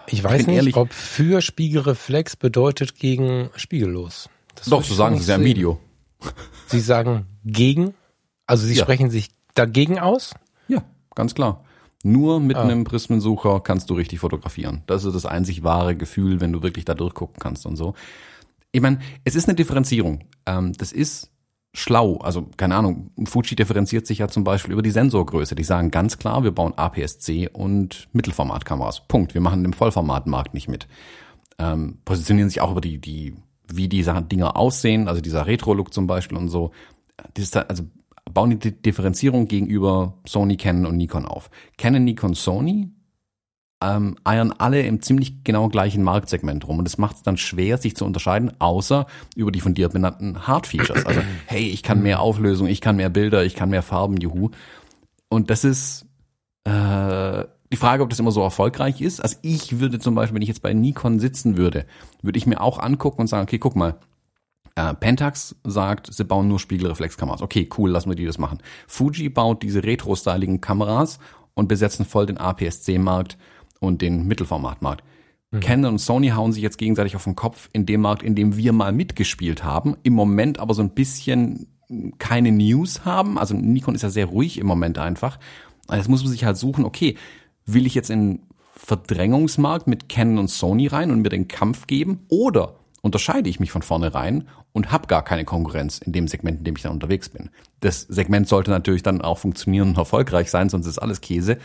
ich weiß ich nicht, ehrlich, ob für Spiegelreflex bedeutet gegen spiegellos. Das Doch, so sagen sie ja im Video. Sie sagen gegen, also sie ja. sprechen sich dagegen aus? Ja, ganz klar. Nur mit ah. einem Prismensucher kannst du richtig fotografieren. Das ist das einzig wahre Gefühl, wenn du wirklich da durchgucken kannst und so. Ich meine, es ist eine Differenzierung. Ähm, das ist schlau. Also keine Ahnung, Fuji differenziert sich ja zum Beispiel über die Sensorgröße. Die sagen ganz klar, wir bauen APS-C und Mittelformatkameras. Punkt. Wir machen den Vollformatmarkt nicht mit. Ähm, positionieren sich auch über die, die, wie diese Dinger aussehen, also dieser Retro-Look zum Beispiel und so. Das also bauen die Differenzierung gegenüber Sony, Canon und Nikon auf. Canon, Nikon, Sony ähm, eiern alle im ziemlich genau gleichen Marktsegment rum. Und das macht es dann schwer, sich zu unterscheiden, außer über die von dir benannten Hard Features. Also, hey, ich kann mehr Auflösung, ich kann mehr Bilder, ich kann mehr Farben, juhu. Und das ist äh, die Frage, ob das immer so erfolgreich ist. Also ich würde zum Beispiel, wenn ich jetzt bei Nikon sitzen würde, würde ich mir auch angucken und sagen, okay, guck mal, äh, Pentax sagt, sie bauen nur Spiegelreflexkameras. Okay, cool, lassen wir die das machen. Fuji baut diese retro-styligen Kameras und besetzen voll den APS-C-Markt und den Mittelformatmarkt. Mhm. Canon und Sony hauen sich jetzt gegenseitig auf den Kopf in dem Markt, in dem wir mal mitgespielt haben, im Moment aber so ein bisschen keine News haben. Also Nikon ist ja sehr ruhig im Moment einfach. Jetzt muss man sich halt suchen, okay, will ich jetzt in Verdrängungsmarkt mit Canon und Sony rein und mir den Kampf geben oder unterscheide ich mich von vornherein und habe gar keine Konkurrenz in dem Segment, in dem ich dann unterwegs bin. Das Segment sollte natürlich dann auch funktionieren und erfolgreich sein, sonst ist alles Käse.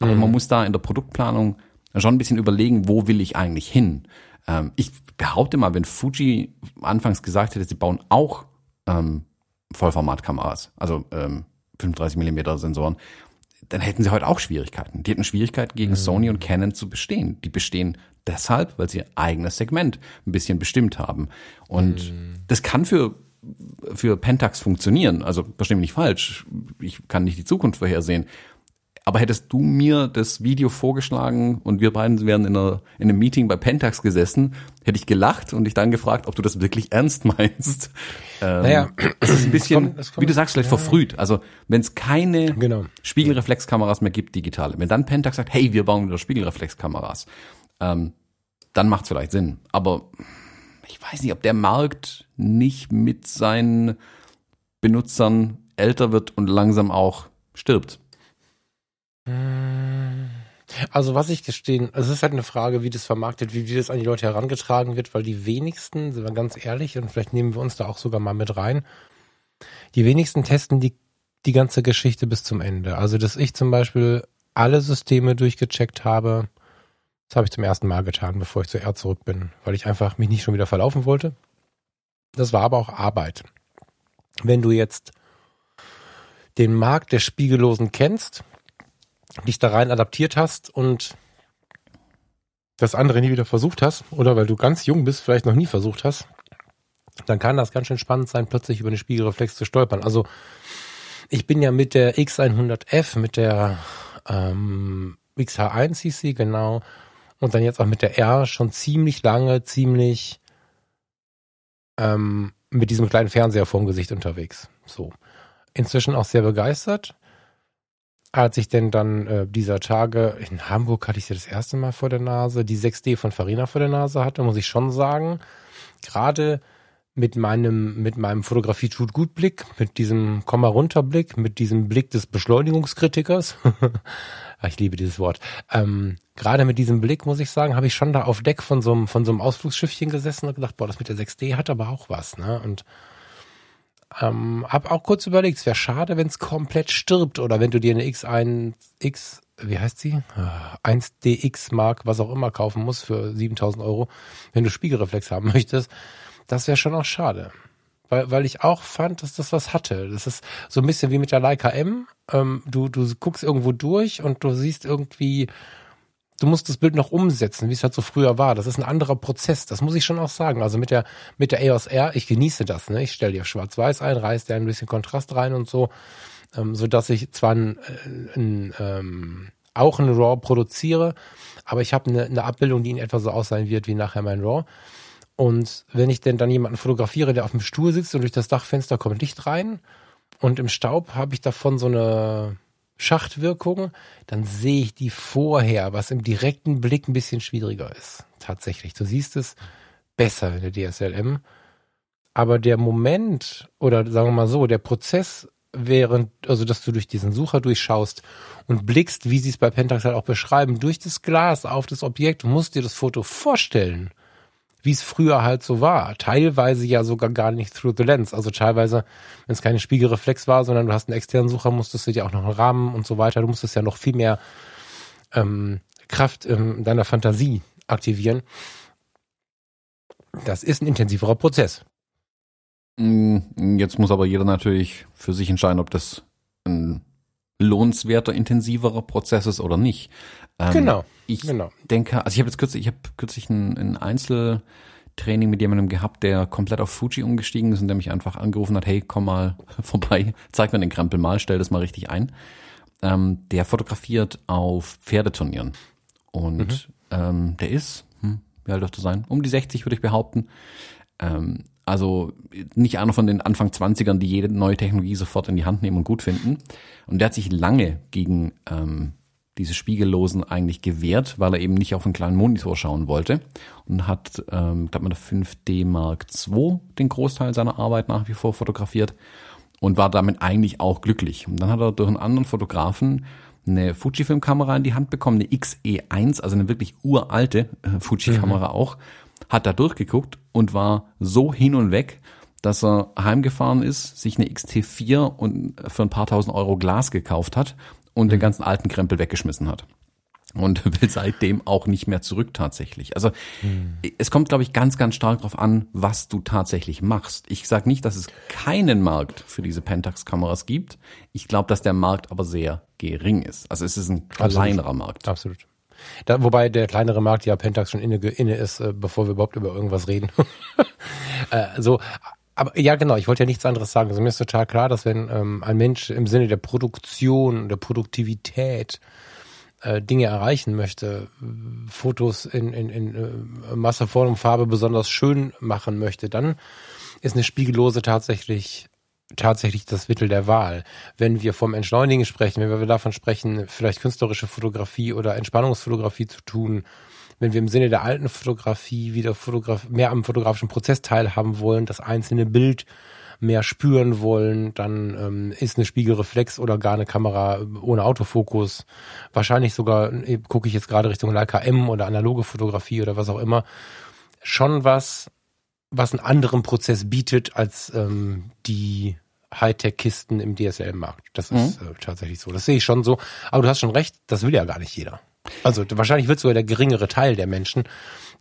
Aber mhm. man muss da in der Produktplanung schon ein bisschen überlegen, wo will ich eigentlich hin? Ähm, ich behaupte mal, wenn Fuji anfangs gesagt hätte, sie bauen auch ähm, Vollformatkameras, also ähm, 35 Millimeter Sensoren, dann hätten sie heute auch Schwierigkeiten. Die hätten Schwierigkeiten gegen mhm. Sony und Canon zu bestehen. Die bestehen deshalb, weil sie ihr eigenes Segment ein bisschen bestimmt haben. Und mhm. das kann für für Pentax funktionieren. Also verstehe mich nicht falsch. Ich kann nicht die Zukunft vorhersehen. Aber hättest du mir das Video vorgeschlagen und wir beiden wären in, einer, in einem Meeting bei Pentax gesessen, hätte ich gelacht und dich dann gefragt, ob du das wirklich ernst meinst. Ähm, naja, es ist ein bisschen, kommt, kommt, wie du sagst, vielleicht ja. verfrüht. Also wenn es keine genau. Spiegelreflexkameras mehr gibt, digitale, wenn dann Pentax sagt, hey, wir bauen wieder Spiegelreflexkameras, ähm, dann macht es vielleicht Sinn. Aber ich weiß nicht, ob der Markt nicht mit seinen Benutzern älter wird und langsam auch stirbt. Also was ich gestehen, es ist halt eine Frage, wie das vermarktet, wie, wie das an die Leute herangetragen wird, weil die wenigsten, sind wir ganz ehrlich, und vielleicht nehmen wir uns da auch sogar mal mit rein, die wenigsten testen die, die ganze Geschichte bis zum Ende. Also dass ich zum Beispiel alle Systeme durchgecheckt habe, das habe ich zum ersten Mal getan, bevor ich zu R zurück bin, weil ich einfach mich nicht schon wieder verlaufen wollte. Das war aber auch Arbeit. Wenn du jetzt den Markt der Spiegellosen kennst, dich da rein adaptiert hast und das andere nie wieder versucht hast, oder weil du ganz jung bist, vielleicht noch nie versucht hast, dann kann das ganz schön spannend sein, plötzlich über den Spiegelreflex zu stolpern. Also ich bin ja mit der X100F, mit der ähm, XH1 hieß sie, genau, und dann jetzt auch mit der R schon ziemlich lange, ziemlich ähm, mit diesem kleinen Fernseher vorm Gesicht unterwegs. So. Inzwischen auch sehr begeistert. Als ich denn dann äh, dieser Tage in Hamburg hatte ich sie das erste Mal vor der Nase, die 6D von Farina vor der Nase hatte, muss ich schon sagen, gerade mit meinem, mit meinem Fotografie tut gut Blick, mit diesem Komma runter Blick, mit diesem Blick des Beschleunigungskritikers. ich liebe dieses Wort. Ähm, gerade mit diesem Blick, muss ich sagen, habe ich schon da auf Deck von so einem, von so einem Ausflugsschiffchen gesessen und gedacht, boah, das mit der 6D hat aber auch was, ne? Und ähm, hab auch kurz überlegt, es wäre schade, wenn es komplett stirbt oder wenn du dir eine X1, X, wie heißt sie? 1DX äh, Mark, was auch immer kaufen musst für 7000 Euro, wenn du Spiegelreflex haben möchtest. Das wäre schon auch schade. Weil, weil ich auch fand, dass das was hatte. Das ist so ein bisschen wie mit der Leica M. Ähm, du, du guckst irgendwo durch und du siehst irgendwie, du musst das Bild noch umsetzen, wie es halt so früher war. Das ist ein anderer Prozess, das muss ich schon auch sagen. Also mit der, mit der EOS R, ich genieße das, ne? Ich stelle dir Schwarz-Weiß ein, reiß dir ein bisschen Kontrast rein und so, ähm, so dass ich zwar ein, äh, ein, ähm, auch ein RAW produziere, aber ich habe eine, eine Abbildung, die in etwa so aussehen wird wie nachher mein RAW. Und wenn ich denn dann jemanden fotografiere, der auf dem Stuhl sitzt und durch das Dachfenster kommt Licht rein und im Staub habe ich davon so eine Schachtwirkung, dann sehe ich die vorher, was im direkten Blick ein bisschen schwieriger ist. Tatsächlich. Du siehst es besser in der DSLM. Aber der Moment, oder sagen wir mal so, der Prozess, während, also dass du durch diesen Sucher durchschaust und blickst, wie sie es bei Pentax halt auch beschreiben, durch das Glas auf das Objekt, musst dir das Foto vorstellen wie es früher halt so war. Teilweise ja sogar gar nicht through the lens. Also teilweise, wenn es keine Spiegelreflex war, sondern du hast einen externen Sucher, musstest du dir auch noch einen Rahmen und so weiter. Du musstest ja noch viel mehr ähm, Kraft in deiner Fantasie aktivieren. Das ist ein intensiverer Prozess. Mm, jetzt muss aber jeder natürlich für sich entscheiden, ob das ein lohnenswerter, intensiverer Prozess ist oder nicht. Ähm, genau. Ich genau. denke, also ich habe jetzt kürzlich, ich habe kürzlich ein, ein Einzeltraining mit jemandem gehabt, der komplett auf Fuji umgestiegen ist und der mich einfach angerufen hat, hey, komm mal vorbei, zeig mir den Krempel mal, stell das mal richtig ein. Ähm, der fotografiert auf Pferdeturnieren. Und mhm. ähm, der ist, hm, wie alt dürfte sein? Um die 60 würde ich behaupten. Ähm, also nicht einer von den Anfang 20ern, die jede neue Technologie sofort in die Hand nehmen und gut finden. Und der hat sich lange gegen ähm, diese Spiegellosen eigentlich gewehrt, weil er eben nicht auf einen kleinen Monitor schauen wollte und hat, ähm, glaube mit der 5D Mark II den Großteil seiner Arbeit nach wie vor fotografiert und war damit eigentlich auch glücklich. Und dann hat er durch einen anderen Fotografen eine Fujifilm-Kamera in die Hand bekommen, eine XE1, also eine wirklich uralte äh, Fuji-Kamera mhm. auch, hat da durchgeguckt und war so hin und weg, dass er heimgefahren ist, sich eine XT4 und für ein paar tausend Euro Glas gekauft hat und mhm. den ganzen alten Krempel weggeschmissen hat. Und will seitdem auch nicht mehr zurück tatsächlich. Also mhm. es kommt, glaube ich, ganz, ganz stark darauf an, was du tatsächlich machst. Ich sage nicht, dass es keinen Markt für diese Pentax-Kameras gibt. Ich glaube, dass der Markt aber sehr gering ist. Also es ist ein kleinerer Absolut. Markt. Absolut. Da, wobei der kleinere Markt ja Pentax schon inne, inne ist, äh, bevor wir überhaupt über irgendwas reden. äh, so, aber ja, genau, ich wollte ja nichts anderes sagen. Also mir ist total klar, dass wenn ähm, ein Mensch im Sinne der Produktion, der Produktivität äh, Dinge erreichen möchte, Fotos in, in, in äh, Masse, Form und Farbe besonders schön machen möchte, dann ist eine Spiegellose tatsächlich tatsächlich das Mittel der Wahl. Wenn wir vom Entschleunigen sprechen, wenn wir davon sprechen, vielleicht künstlerische Fotografie oder Entspannungsfotografie zu tun, wenn wir im Sinne der alten Fotografie wieder Fotograf mehr am fotografischen Prozess teilhaben wollen, das einzelne Bild mehr spüren wollen, dann ähm, ist eine Spiegelreflex oder gar eine Kamera ohne Autofokus. Wahrscheinlich sogar, äh, gucke ich jetzt gerade Richtung Leica M oder analoge Fotografie oder was auch immer, schon was, was einen anderen Prozess bietet als ähm, die Hightech-Kisten im DSL-Markt. Das ist mhm. äh, tatsächlich so. Das sehe ich schon so. Aber du hast schon recht, das will ja gar nicht jeder. Also wahrscheinlich wird sogar der geringere Teil der Menschen.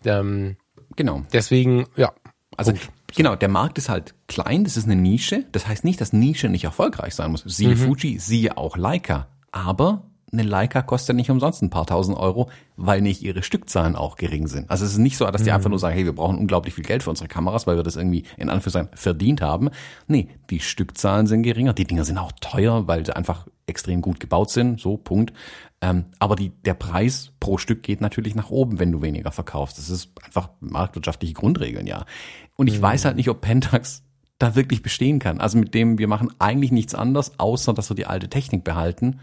Ähm, genau. Deswegen, ja. Also Punkt. genau, der Markt ist halt klein, das ist eine Nische. Das heißt nicht, dass Nische nicht erfolgreich sein muss. Siehe mhm. Fuji, siehe auch Leica. Aber eine Leica kostet nicht umsonst ein paar tausend Euro, weil nicht ihre Stückzahlen auch gering sind. Also es ist nicht so, dass die mhm. einfach nur sagen, hey, wir brauchen unglaublich viel Geld für unsere Kameras, weil wir das irgendwie in Anführungszeichen verdient haben. Nee, die Stückzahlen sind geringer. Die Dinger sind auch teuer, weil sie einfach extrem gut gebaut sind. So, Punkt. Ähm, aber die, der Preis pro Stück geht natürlich nach oben, wenn du weniger verkaufst. Das ist einfach marktwirtschaftliche Grundregeln, ja. Und ich mhm. weiß halt nicht, ob Pentax da wirklich bestehen kann. Also mit dem, wir machen eigentlich nichts anderes, außer dass wir die alte Technik behalten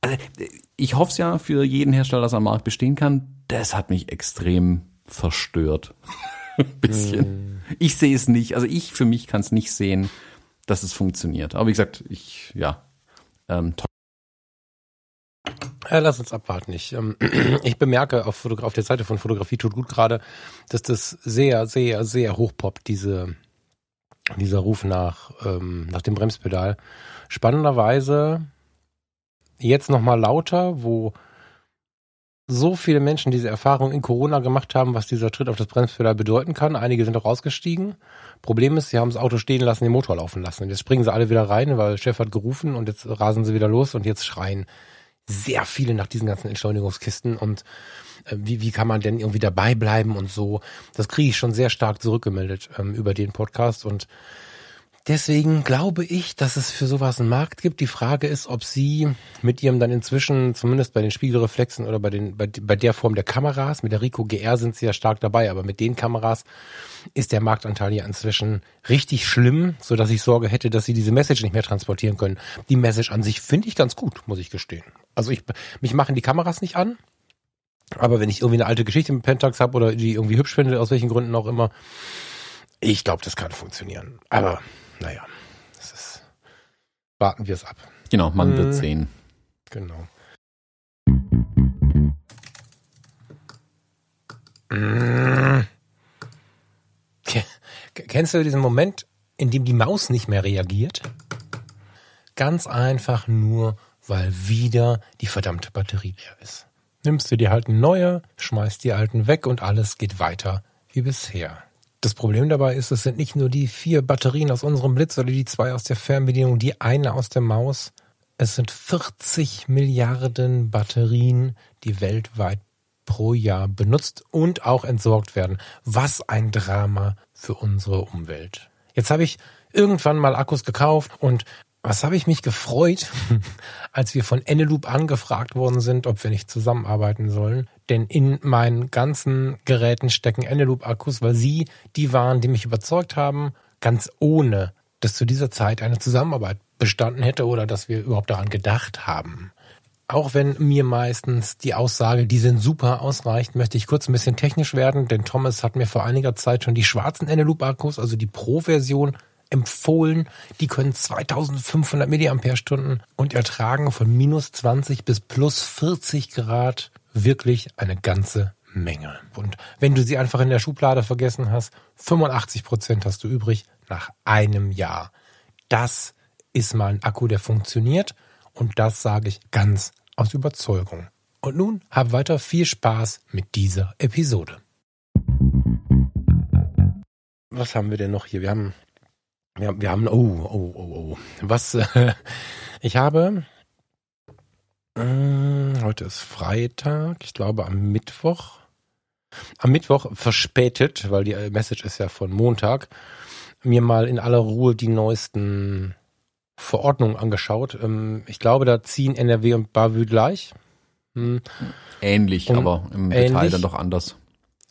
also ich hoffe es ja für jeden Hersteller, dass er am Markt bestehen kann. Das hat mich extrem verstört. Ein bisschen. Mm. Ich sehe es nicht. Also ich für mich kann es nicht sehen, dass es funktioniert. Aber wie gesagt, ich, ja. Ähm, ja, lass uns abwarten. Ich, ähm, ich bemerke auf, Fotograf auf der Seite von Fotografie tut gut gerade, dass das sehr, sehr, sehr hochpoppt, diese, dieser Ruf nach, ähm, nach dem Bremspedal. Spannenderweise jetzt nochmal lauter, wo so viele Menschen diese Erfahrung in Corona gemacht haben, was dieser Tritt auf das Bremspedal bedeuten kann. Einige sind auch ausgestiegen. Problem ist, sie haben das Auto stehen lassen, den Motor laufen lassen. Jetzt springen sie alle wieder rein, weil Chef hat gerufen und jetzt rasen sie wieder los und jetzt schreien sehr viele nach diesen ganzen Entschleunigungskisten und äh, wie, wie kann man denn irgendwie dabei bleiben und so. Das kriege ich schon sehr stark zurückgemeldet ähm, über den Podcast und Deswegen glaube ich, dass es für sowas einen Markt gibt. Die Frage ist, ob Sie mit Ihrem dann inzwischen, zumindest bei den Spiegelreflexen oder bei, den, bei, bei der Form der Kameras, mit der Rico GR sind Sie ja stark dabei, aber mit den Kameras ist der Marktanteil ja inzwischen richtig schlimm, so dass ich Sorge hätte, dass Sie diese Message nicht mehr transportieren können. Die Message an sich finde ich ganz gut, muss ich gestehen. Also ich, mich machen die Kameras nicht an, aber wenn ich irgendwie eine alte Geschichte mit Pentax habe oder die irgendwie hübsch finde, aus welchen Gründen auch immer, ich glaube, das kann funktionieren. Aber naja, das ist, warten wir es ab. Genau, man hm. wird sehen. Genau. Hm. Kennst du diesen Moment, in dem die Maus nicht mehr reagiert? Ganz einfach nur, weil wieder die verdammte Batterie leer ist. Nimmst du dir halt eine neue, schmeißt die alten weg und alles geht weiter wie bisher. Das Problem dabei ist, es sind nicht nur die vier Batterien aus unserem Blitz oder die zwei aus der Fernbedienung, die eine aus der Maus. Es sind 40 Milliarden Batterien, die weltweit pro Jahr benutzt und auch entsorgt werden. Was ein Drama für unsere Umwelt. Jetzt habe ich irgendwann mal Akkus gekauft und was habe ich mich gefreut, als wir von Eneloop angefragt worden sind, ob wir nicht zusammenarbeiten sollen. Denn in meinen ganzen Geräten stecken Eneloop-Akkus, weil sie die waren, die mich überzeugt haben, ganz ohne, dass zu dieser Zeit eine Zusammenarbeit bestanden hätte oder dass wir überhaupt daran gedacht haben. Auch wenn mir meistens die Aussage, die sind super ausreicht, möchte ich kurz ein bisschen technisch werden, denn Thomas hat mir vor einiger Zeit schon die schwarzen Eneloop-Akkus, also die Pro-Version, empfohlen. Die können 2500 Milliampere-Stunden und ertragen von minus 20 bis plus 40 Grad wirklich eine ganze Menge. Und wenn du sie einfach in der Schublade vergessen hast, 85 Prozent hast du übrig nach einem Jahr. Das ist mal ein Akku, der funktioniert und das sage ich ganz aus Überzeugung. Und nun hab weiter viel Spaß mit dieser Episode. Was haben wir denn noch hier? Wir haben wir, wir haben, oh, oh, oh, oh. Was, äh, ich habe, äh, heute ist Freitag, ich glaube am Mittwoch, am Mittwoch verspätet, weil die Message ist ja von Montag, mir mal in aller Ruhe die neuesten Verordnungen angeschaut. Ähm, ich glaube, da ziehen NRW und Bavü gleich. Hm. Ähnlich, und aber im ähnlich. Detail dann doch anders.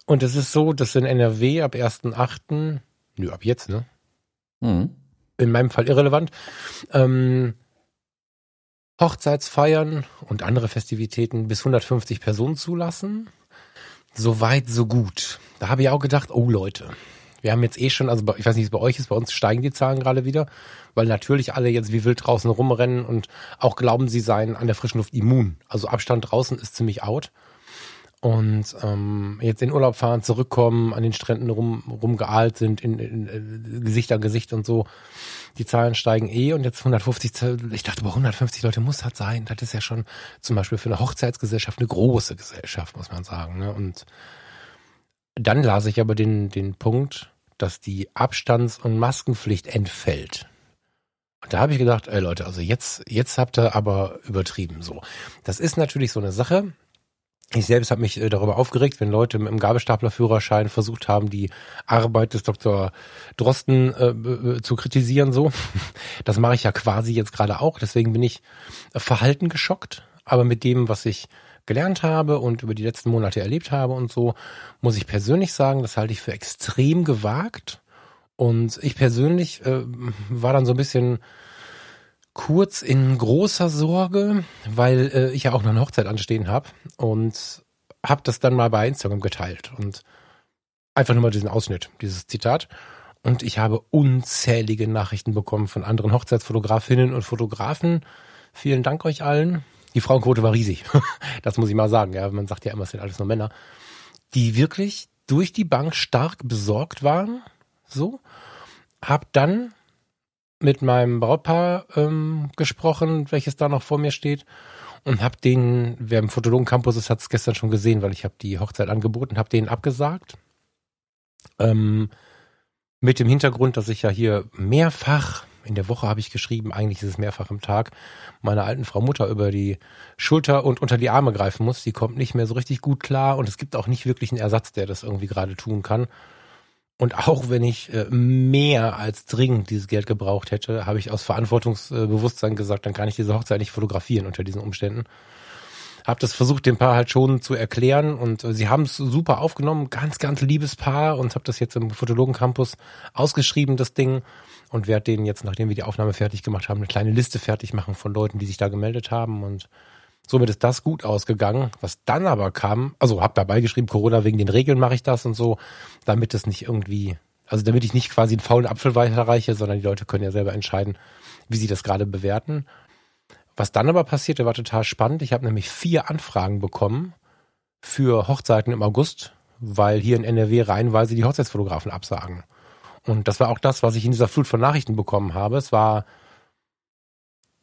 Und es ist so, dass in NRW ab 1.8., nö, ab jetzt, ne? Mhm. In meinem Fall irrelevant. Ähm, Hochzeitsfeiern und andere Festivitäten bis 150 Personen zulassen. So weit, so gut. Da habe ich auch gedacht, oh Leute, Wir haben jetzt eh schon, also ich weiß nicht, wie es bei euch ist, bei uns steigen die Zahlen gerade wieder, weil natürlich alle jetzt wie wild draußen rumrennen und auch glauben, sie seien an der frischen Luft immun. Also Abstand draußen ist ziemlich out. Und ähm, jetzt in Urlaub fahren, zurückkommen, an den Stränden rum, rumgeahlt sind, in, in, in Gesicht an Gesicht und so. Die Zahlen steigen eh und jetzt 150, ich dachte, über 150 Leute muss das sein. Das ist ja schon zum Beispiel für eine Hochzeitsgesellschaft eine große Gesellschaft, muss man sagen. Ne? Und dann las ich aber den, den Punkt, dass die Abstands- und Maskenpflicht entfällt. Und da habe ich gedacht, ey Leute, also jetzt, jetzt habt ihr aber übertrieben so. Das ist natürlich so eine Sache. Ich selbst habe mich äh, darüber aufgeregt, wenn Leute dem Gabelstaplerführerschein versucht haben, die Arbeit des Dr. Drosten äh, zu kritisieren. So, das mache ich ja quasi jetzt gerade auch. Deswegen bin ich verhalten geschockt. Aber mit dem, was ich gelernt habe und über die letzten Monate erlebt habe und so, muss ich persönlich sagen, das halte ich für extrem gewagt. Und ich persönlich äh, war dann so ein bisschen kurz in großer Sorge, weil äh, ich ja auch noch eine Hochzeit anstehen habe und habe das dann mal bei Instagram geteilt und einfach nur mal diesen Ausschnitt, dieses Zitat. Und ich habe unzählige Nachrichten bekommen von anderen Hochzeitsfotografinnen und Fotografen. Vielen Dank euch allen. Die Frauenquote war riesig. das muss ich mal sagen. Ja, man sagt ja immer, es sind alles nur Männer. Die wirklich durch die Bank stark besorgt waren. So. Hab dann mit meinem Brautpaar ähm, gesprochen, welches da noch vor mir steht und habe den, wer im Fotologen Campus ist, hat es gestern schon gesehen, weil ich habe die Hochzeit angeboten, habe denen abgesagt. Ähm, mit dem Hintergrund, dass ich ja hier mehrfach in der Woche habe ich geschrieben, eigentlich ist es mehrfach im Tag, meiner alten Frau Mutter über die Schulter und unter die Arme greifen muss. Die kommt nicht mehr so richtig gut klar und es gibt auch nicht wirklich einen Ersatz, der das irgendwie gerade tun kann. Und auch wenn ich äh, mehr als dringend dieses Geld gebraucht hätte, habe ich aus Verantwortungsbewusstsein gesagt, dann kann ich diese Hochzeit nicht fotografieren unter diesen Umständen. Hab das versucht, dem Paar halt schon zu erklären und äh, sie haben es super aufgenommen, ganz, ganz liebes Paar und habe das jetzt im Fotologen Campus ausgeschrieben, das Ding und werde denen jetzt, nachdem wir die Aufnahme fertig gemacht haben, eine kleine Liste fertig machen von Leuten, die sich da gemeldet haben und Somit ist das gut ausgegangen. Was dann aber kam, also hab dabei geschrieben, Corona wegen den Regeln mache ich das und so, damit es nicht irgendwie, also damit ich nicht quasi einen faulen Apfel weiterreiche, sondern die Leute können ja selber entscheiden, wie sie das gerade bewerten. Was dann aber passierte, war total spannend. Ich habe nämlich vier Anfragen bekommen für Hochzeiten im August, weil hier in NRW reihenweise die Hochzeitsfotografen absagen. Und das war auch das, was ich in dieser Flut von Nachrichten bekommen habe. Es war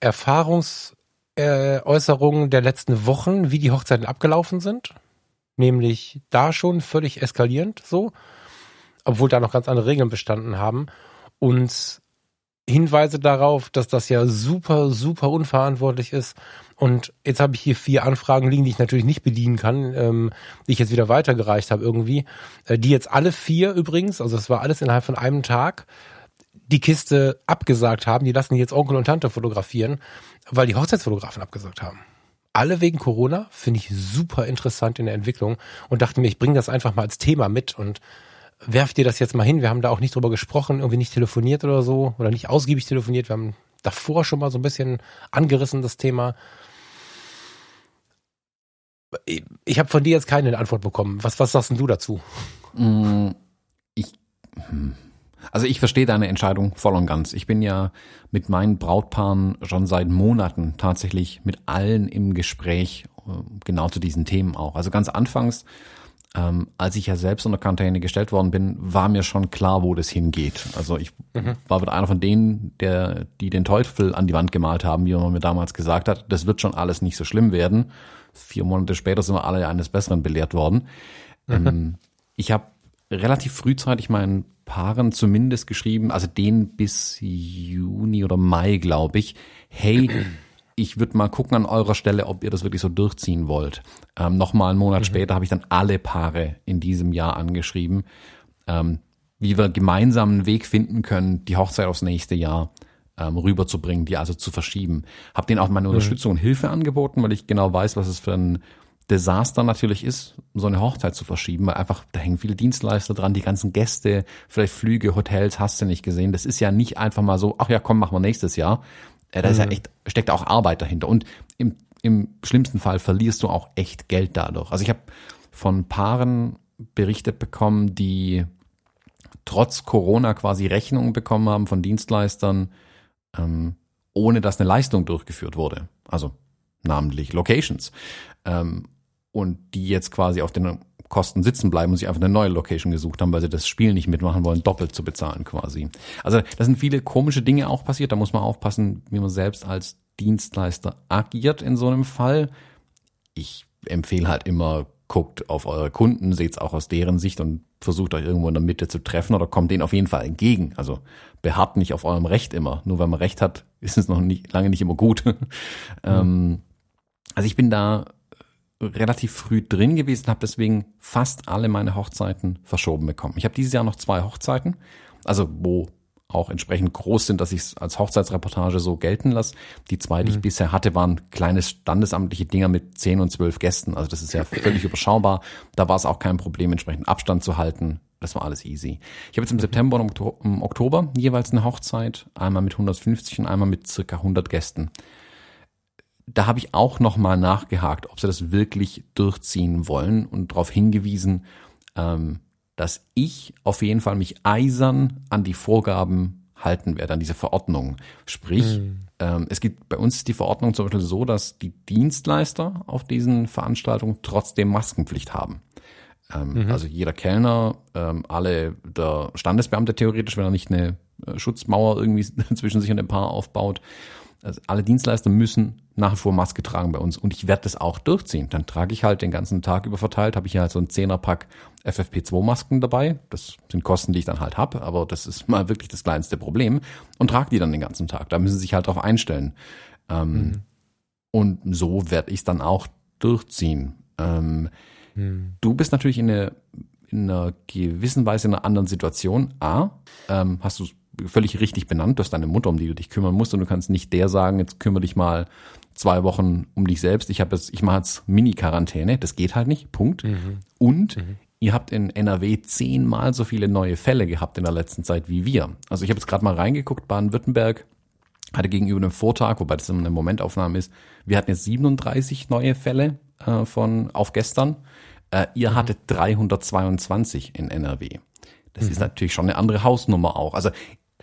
Erfahrungs äh, Äußerungen der letzten Wochen, wie die Hochzeiten abgelaufen sind. Nämlich da schon völlig eskalierend so, obwohl da noch ganz andere Regeln bestanden haben. Und Hinweise darauf, dass das ja super, super unverantwortlich ist. Und jetzt habe ich hier vier Anfragen liegen, die ich natürlich nicht bedienen kann, ähm, die ich jetzt wieder weitergereicht habe irgendwie. Äh, die jetzt alle vier übrigens, also es war alles innerhalb von einem Tag, die Kiste abgesagt haben. Die lassen jetzt Onkel und Tante fotografieren weil die Hochzeitsfotografen abgesagt haben. Alle wegen Corona, finde ich super interessant in der Entwicklung und dachte mir, ich bringe das einfach mal als Thema mit und werf dir das jetzt mal hin. Wir haben da auch nicht drüber gesprochen, irgendwie nicht telefoniert oder so oder nicht ausgiebig telefoniert. Wir haben davor schon mal so ein bisschen angerissen, das Thema. Ich habe von dir jetzt keine Antwort bekommen. Was, was sagst denn du dazu? Mm, ich, hm. Also ich verstehe deine Entscheidung voll und ganz. Ich bin ja mit meinen Brautpaaren schon seit Monaten tatsächlich mit allen im Gespräch, äh, genau zu diesen Themen auch. Also ganz anfangs, ähm, als ich ja selbst unter Quarantäne gestellt worden bin, war mir schon klar, wo das hingeht. Also ich mhm. war mit einer von denen, der, die den Teufel an die Wand gemalt haben, wie man mir damals gesagt hat, das wird schon alles nicht so schlimm werden. Vier Monate später sind wir alle eines Besseren belehrt worden. Mhm. Ähm, ich habe relativ frühzeitig meinen Paaren zumindest geschrieben, also den bis Juni oder Mai, glaube ich, hey, ich würde mal gucken an eurer Stelle, ob ihr das wirklich so durchziehen wollt. Ähm, Nochmal einen Monat mhm. später habe ich dann alle Paare in diesem Jahr angeschrieben, ähm, wie wir gemeinsam einen Weg finden können, die Hochzeit aufs nächste Jahr ähm, rüberzubringen, die also zu verschieben. Hab denen auch meine mhm. Unterstützung und Hilfe angeboten, weil ich genau weiß, was es für ein Desaster natürlich ist, so eine Hochzeit zu verschieben, weil einfach, da hängen viele Dienstleister dran, die ganzen Gäste, vielleicht Flüge, Hotels, hast du nicht gesehen. Das ist ja nicht einfach mal so, ach ja, komm, machen wir nächstes Jahr. Äh, da ist ja mhm. echt, steckt auch Arbeit dahinter. Und im, im schlimmsten Fall verlierst du auch echt Geld dadurch. Also ich habe von Paaren berichtet bekommen, die trotz Corona quasi Rechnungen bekommen haben von Dienstleistern, ähm, ohne dass eine Leistung durchgeführt wurde. Also namentlich Locations. Ähm, und die jetzt quasi auf den Kosten sitzen bleiben und sich einfach eine neue Location gesucht haben, weil sie das Spiel nicht mitmachen wollen, doppelt zu bezahlen quasi. Also da sind viele komische Dinge auch passiert. Da muss man aufpassen, wie man selbst als Dienstleister agiert in so einem Fall. Ich empfehle halt immer, guckt auf eure Kunden, seht's auch aus deren Sicht und versucht euch irgendwo in der Mitte zu treffen oder kommt denen auf jeden Fall entgegen. Also beharrt nicht auf eurem Recht immer. Nur weil man Recht hat, ist es noch nicht, lange nicht immer gut. Mhm. also ich bin da relativ früh drin gewesen, habe deswegen fast alle meine Hochzeiten verschoben bekommen. Ich habe dieses Jahr noch zwei Hochzeiten, also wo auch entsprechend groß sind, dass ich es als Hochzeitsreportage so gelten lasse. Die zwei, die mhm. ich bisher hatte, waren kleine standesamtliche Dinger mit zehn und zwölf Gästen. Also das ist ja völlig überschaubar. Da war es auch kein Problem, entsprechend Abstand zu halten. Das war alles easy. Ich habe jetzt im September und im Oktober jeweils eine Hochzeit, einmal mit 150 und einmal mit circa 100 Gästen. Da habe ich auch nochmal nachgehakt, ob sie das wirklich durchziehen wollen und darauf hingewiesen, ähm, dass ich auf jeden Fall mich eisern an die Vorgaben halten werde, an diese Verordnung. Sprich, mhm. ähm, es gibt bei uns die Verordnung zum Beispiel so, dass die Dienstleister auf diesen Veranstaltungen trotzdem Maskenpflicht haben. Ähm, mhm. Also jeder Kellner, ähm, alle der Standesbeamte theoretisch, wenn er nicht eine äh, Schutzmauer irgendwie zwischen sich und dem Paar aufbaut. Also alle Dienstleister müssen nach wie vor Maske tragen bei uns und ich werde das auch durchziehen. Dann trage ich halt den ganzen Tag über verteilt, habe ich ja halt so ein Zehnerpack FFP2-Masken dabei. Das sind Kosten, die ich dann halt habe, aber das ist mal wirklich das kleinste Problem und trage die dann den ganzen Tag. Da müssen sie sich halt drauf einstellen. Ähm, mhm. Und so werde ich es dann auch durchziehen. Ähm, mhm. Du bist natürlich in, eine, in einer gewissen Weise in einer anderen Situation. A, ähm, hast du völlig richtig benannt, du hast deine Mutter, um die du dich kümmern musst und du kannst nicht der sagen, jetzt kümmere dich mal zwei Wochen um dich selbst. Ich habe jetzt, ich mache jetzt Mini-Quarantäne. Das geht halt nicht. Punkt. Mhm. Und mhm. ihr habt in NRW zehnmal so viele neue Fälle gehabt in der letzten Zeit wie wir. Also ich habe jetzt gerade mal reingeguckt, Baden-Württemberg hatte gegenüber einem Vortag, wobei das eine Momentaufnahme ist, wir hatten jetzt 37 neue Fälle äh, von auf gestern. Äh, ihr mhm. hattet 322 in NRW. Das ist mhm. natürlich schon eine andere Hausnummer auch. Also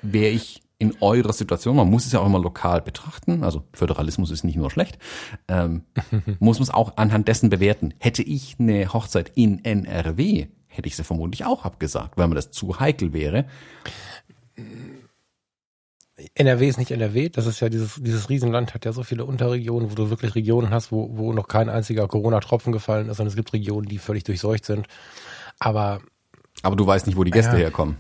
wäre ich in eurer Situation, man muss es ja auch immer lokal betrachten, also Föderalismus ist nicht nur schlecht, ähm, muss man es auch anhand dessen bewerten. Hätte ich eine Hochzeit in NRW, hätte ich sie vermutlich auch abgesagt, weil mir das zu heikel wäre. NRW ist nicht NRW, das ist ja dieses, dieses Riesenland hat ja so viele Unterregionen, wo du wirklich Regionen hast, wo, wo noch kein einziger Corona-Tropfen gefallen ist und es gibt Regionen, die völlig durchseucht sind. Aber. Aber du weißt nicht, wo die Gäste ja, herkommen.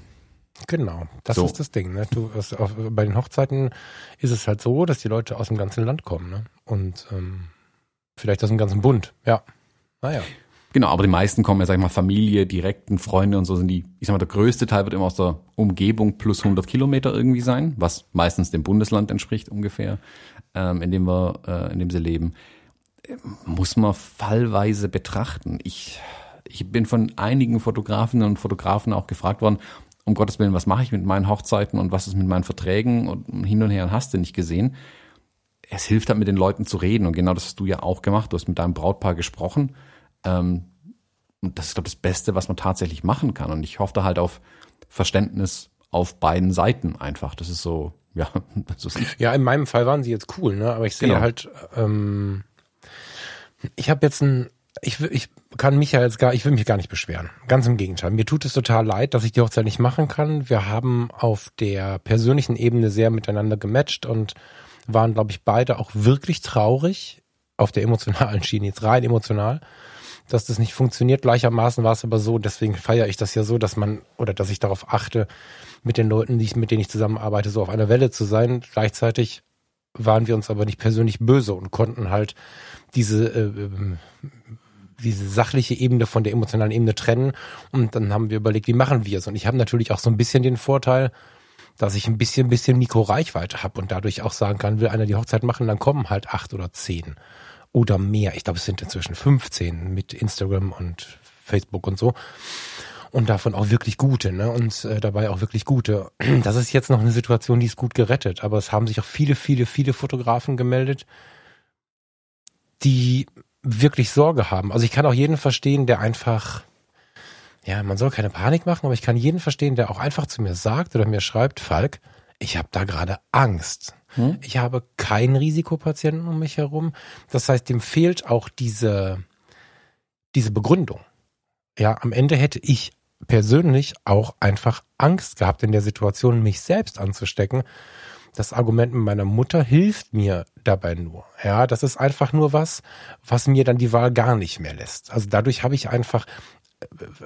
Genau, das so. ist das Ding. Ne? Du, es, auf, bei den Hochzeiten ist es halt so, dass die Leute aus dem ganzen Land kommen. Ne? Und ähm, vielleicht aus dem ganzen Bund. Ja, naja. Genau, aber die meisten kommen ja, sag ich mal, Familie, direkten Freunde und so sind die, ich sag mal, der größte Teil wird immer aus der Umgebung plus 100 Kilometer irgendwie sein, was meistens dem Bundesland entspricht ungefähr, ähm, in dem wir, äh, in dem sie leben. Muss man fallweise betrachten. Ich, ich bin von einigen Fotografinnen und Fotografen auch gefragt worden, um Gottes Willen, was mache ich mit meinen Hochzeiten und was ist mit meinen Verträgen und hin und her und hast du nicht gesehen. Es hilft halt mit den Leuten zu reden und genau das hast du ja auch gemacht. Du hast mit deinem Brautpaar gesprochen. Ähm, und das ist, glaube ich, das Beste, was man tatsächlich machen kann. Und ich hoffe da halt auf Verständnis auf beiden Seiten einfach. Das ist so, ja, das ist ich. Ja, in meinem Fall waren sie jetzt cool, ne? Aber ich sehe genau. halt, ähm, ich habe jetzt ein ich, ich kann mich ja jetzt gar, ich will mich gar nicht beschweren. Ganz im Gegenteil. Mir tut es total leid, dass ich die Hochzeit nicht machen kann. Wir haben auf der persönlichen Ebene sehr miteinander gematcht und waren, glaube ich, beide auch wirklich traurig auf der emotionalen Schiene, jetzt rein emotional, dass das nicht funktioniert. Gleichermaßen war es aber so, deswegen feiere ich das ja so, dass man oder dass ich darauf achte, mit den Leuten, die ich, mit denen ich zusammenarbeite, so auf einer Welle zu sein. Gleichzeitig waren wir uns aber nicht persönlich böse und konnten halt diese äh, ähm, diese sachliche Ebene von der emotionalen Ebene trennen. Und dann haben wir überlegt, wie machen wir es? Und ich habe natürlich auch so ein bisschen den Vorteil, dass ich ein bisschen, bisschen Mikroreichweite habe und dadurch auch sagen kann, will einer die Hochzeit machen, dann kommen halt acht oder zehn oder mehr. Ich glaube, es sind inzwischen 15 mit Instagram und Facebook und so. Und davon auch wirklich gute, ne? Und äh, dabei auch wirklich gute. Das ist jetzt noch eine Situation, die ist gut gerettet. Aber es haben sich auch viele, viele, viele Fotografen gemeldet, die wirklich Sorge haben. Also ich kann auch jeden verstehen, der einfach ja, man soll keine Panik machen, aber ich kann jeden verstehen, der auch einfach zu mir sagt oder mir schreibt, Falk, ich habe da gerade Angst. Hm? Ich habe keinen Risikopatienten um mich herum. Das heißt, dem fehlt auch diese, diese Begründung. Ja, am Ende hätte ich persönlich auch einfach Angst gehabt, in der Situation mich selbst anzustecken. Das Argument mit meiner Mutter hilft mir dabei nur. Ja, das ist einfach nur was, was mir dann die Wahl gar nicht mehr lässt. Also dadurch habe ich einfach,